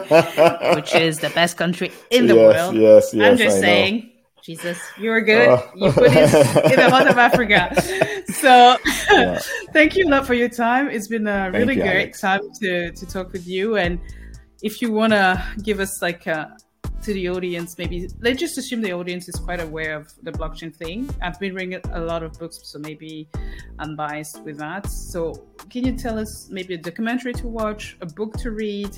which is the best country in the yes, world. Yes, yes, I'm just I know. saying. Jesus, you were good. Oh. You put it in the heart of Africa. So, Yeah. thank you a lot for your time. It's been a really you, great Alex. time to to talk with you. And if you want to give us like a, to the audience, maybe let's just assume the audience is quite aware of the blockchain thing. I've been reading a lot of books, so maybe I'm biased with that. So, can you tell us maybe a documentary to watch, a book to read,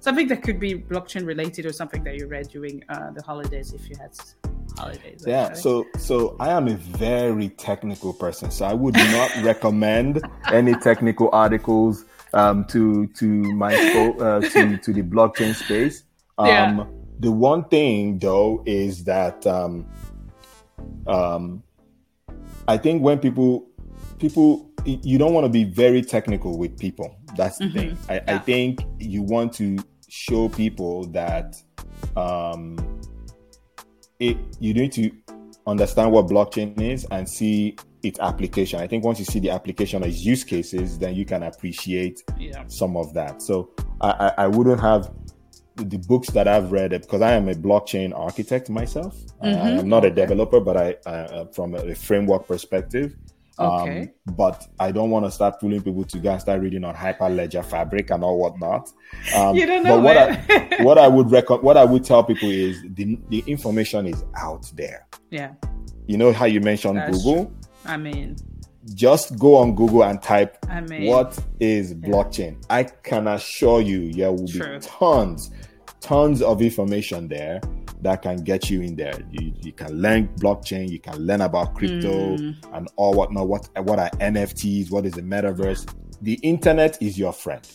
something that could be blockchain related, or something that you read during uh, the holidays if you had holidays? Yeah, so so I am a very technical person, so I would not recommend any technical articles um, to to my uh, to to the blockchain space. Um, Yeah. The one thing though is that um, um, I think when people people you don't want to be very technical with people. That's the thing. I, I Mm-hmm. Think you want to show people that um, it you need to understand what blockchain is and see its application. I think once you see the application as use cases, then you can appreciate yeah. some of that. So I, I, I wouldn't have the, books that I've read because I am a blockchain architect myself. I, I am not a developer, but I, I uh, from a framework perspective, Okay. Um, but I don't want to start pulling people to go and start reading on Hyperledger Fabric and all whatnot. Um, You don't know, But what. I, what I would recommend, what I would tell people is the the information is out there. yeah. You know how you mentioned That's Google. I mean, Just go on Google and type I mean, what is blockchain. I can assure you, there will True. be tons, tons of information there that can get you in there. You, you can learn blockchain, you can learn about crypto Mm. and all whatnot. What what are NFTs? What is the metaverse? The internet is your friend.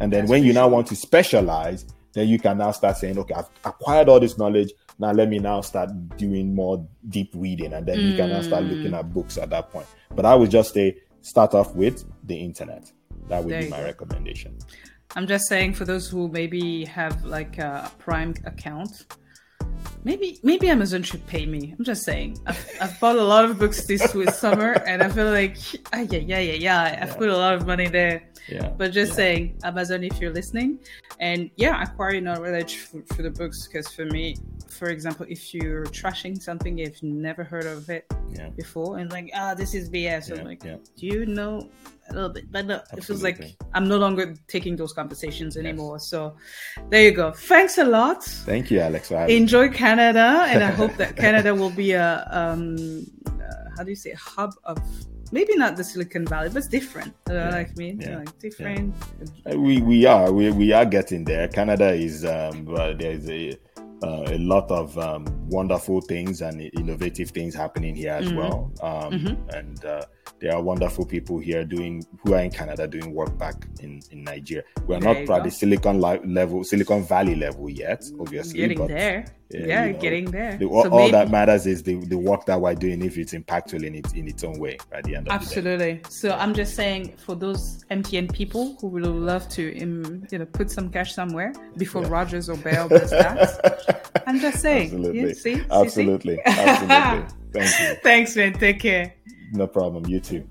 And then That's when you now want to specialize, then you can now start saying, okay, I've acquired all this knowledge. Now let me now start doing more deep reading, and then you can now start Mm. looking at books at that point. But I would just say start off with the internet. That would There be my go. recommendation. I'm just saying for those who maybe have like a Prime account, maybe maybe Amazon should pay me. I'm just saying. I've, I've bought a lot of books this with summer, and I feel like ah, yeah yeah yeah yeah. I've Yeah. put a lot of money there. Yeah. But just Yeah. saying, Amazon, if you're listening, and yeah, acquire knowledge for, for the books. Because for me, for example, if you're trashing something you've never heard of it Yeah. before, and like, ah, this is BS. I'm like, do you know a little bit? But no, it feels like I'm no longer taking those conversations anymore. So there you go. Thanks a lot. Thank you, Alex. For having me. Enjoy Canada, and I hope that Canada will be a um, uh, how do you say hub of maybe not the Silicon Valley, but it's different. Uh, Yeah, Like me, yeah, like different. Uh, We we are we, we are getting there. Canada is um, well, there's a uh, a lot of um, wonderful things and innovative things happening here as Mhm. well. Um, Mhm. And uh, there are wonderful people here doing who are in Canada doing work back in, in Nigeria. We're There not at the Silicon li- level, Silicon Valley level yet, obviously. getting but there. yeah, Yeah, you know, getting there. The, all, So all that matters is the, the work that we're doing if it's impactful in its in its own way at the end of the day. Absolutely. So I'm just saying, for those MTN people who would love to, um, you know, put some cash somewhere before Yeah. Rogers or Bell does that, I'm just saying. Absolutely. You see? See, see? Absolutely. Absolutely. Thank you. Thanks, man. Take care. No problem. You too.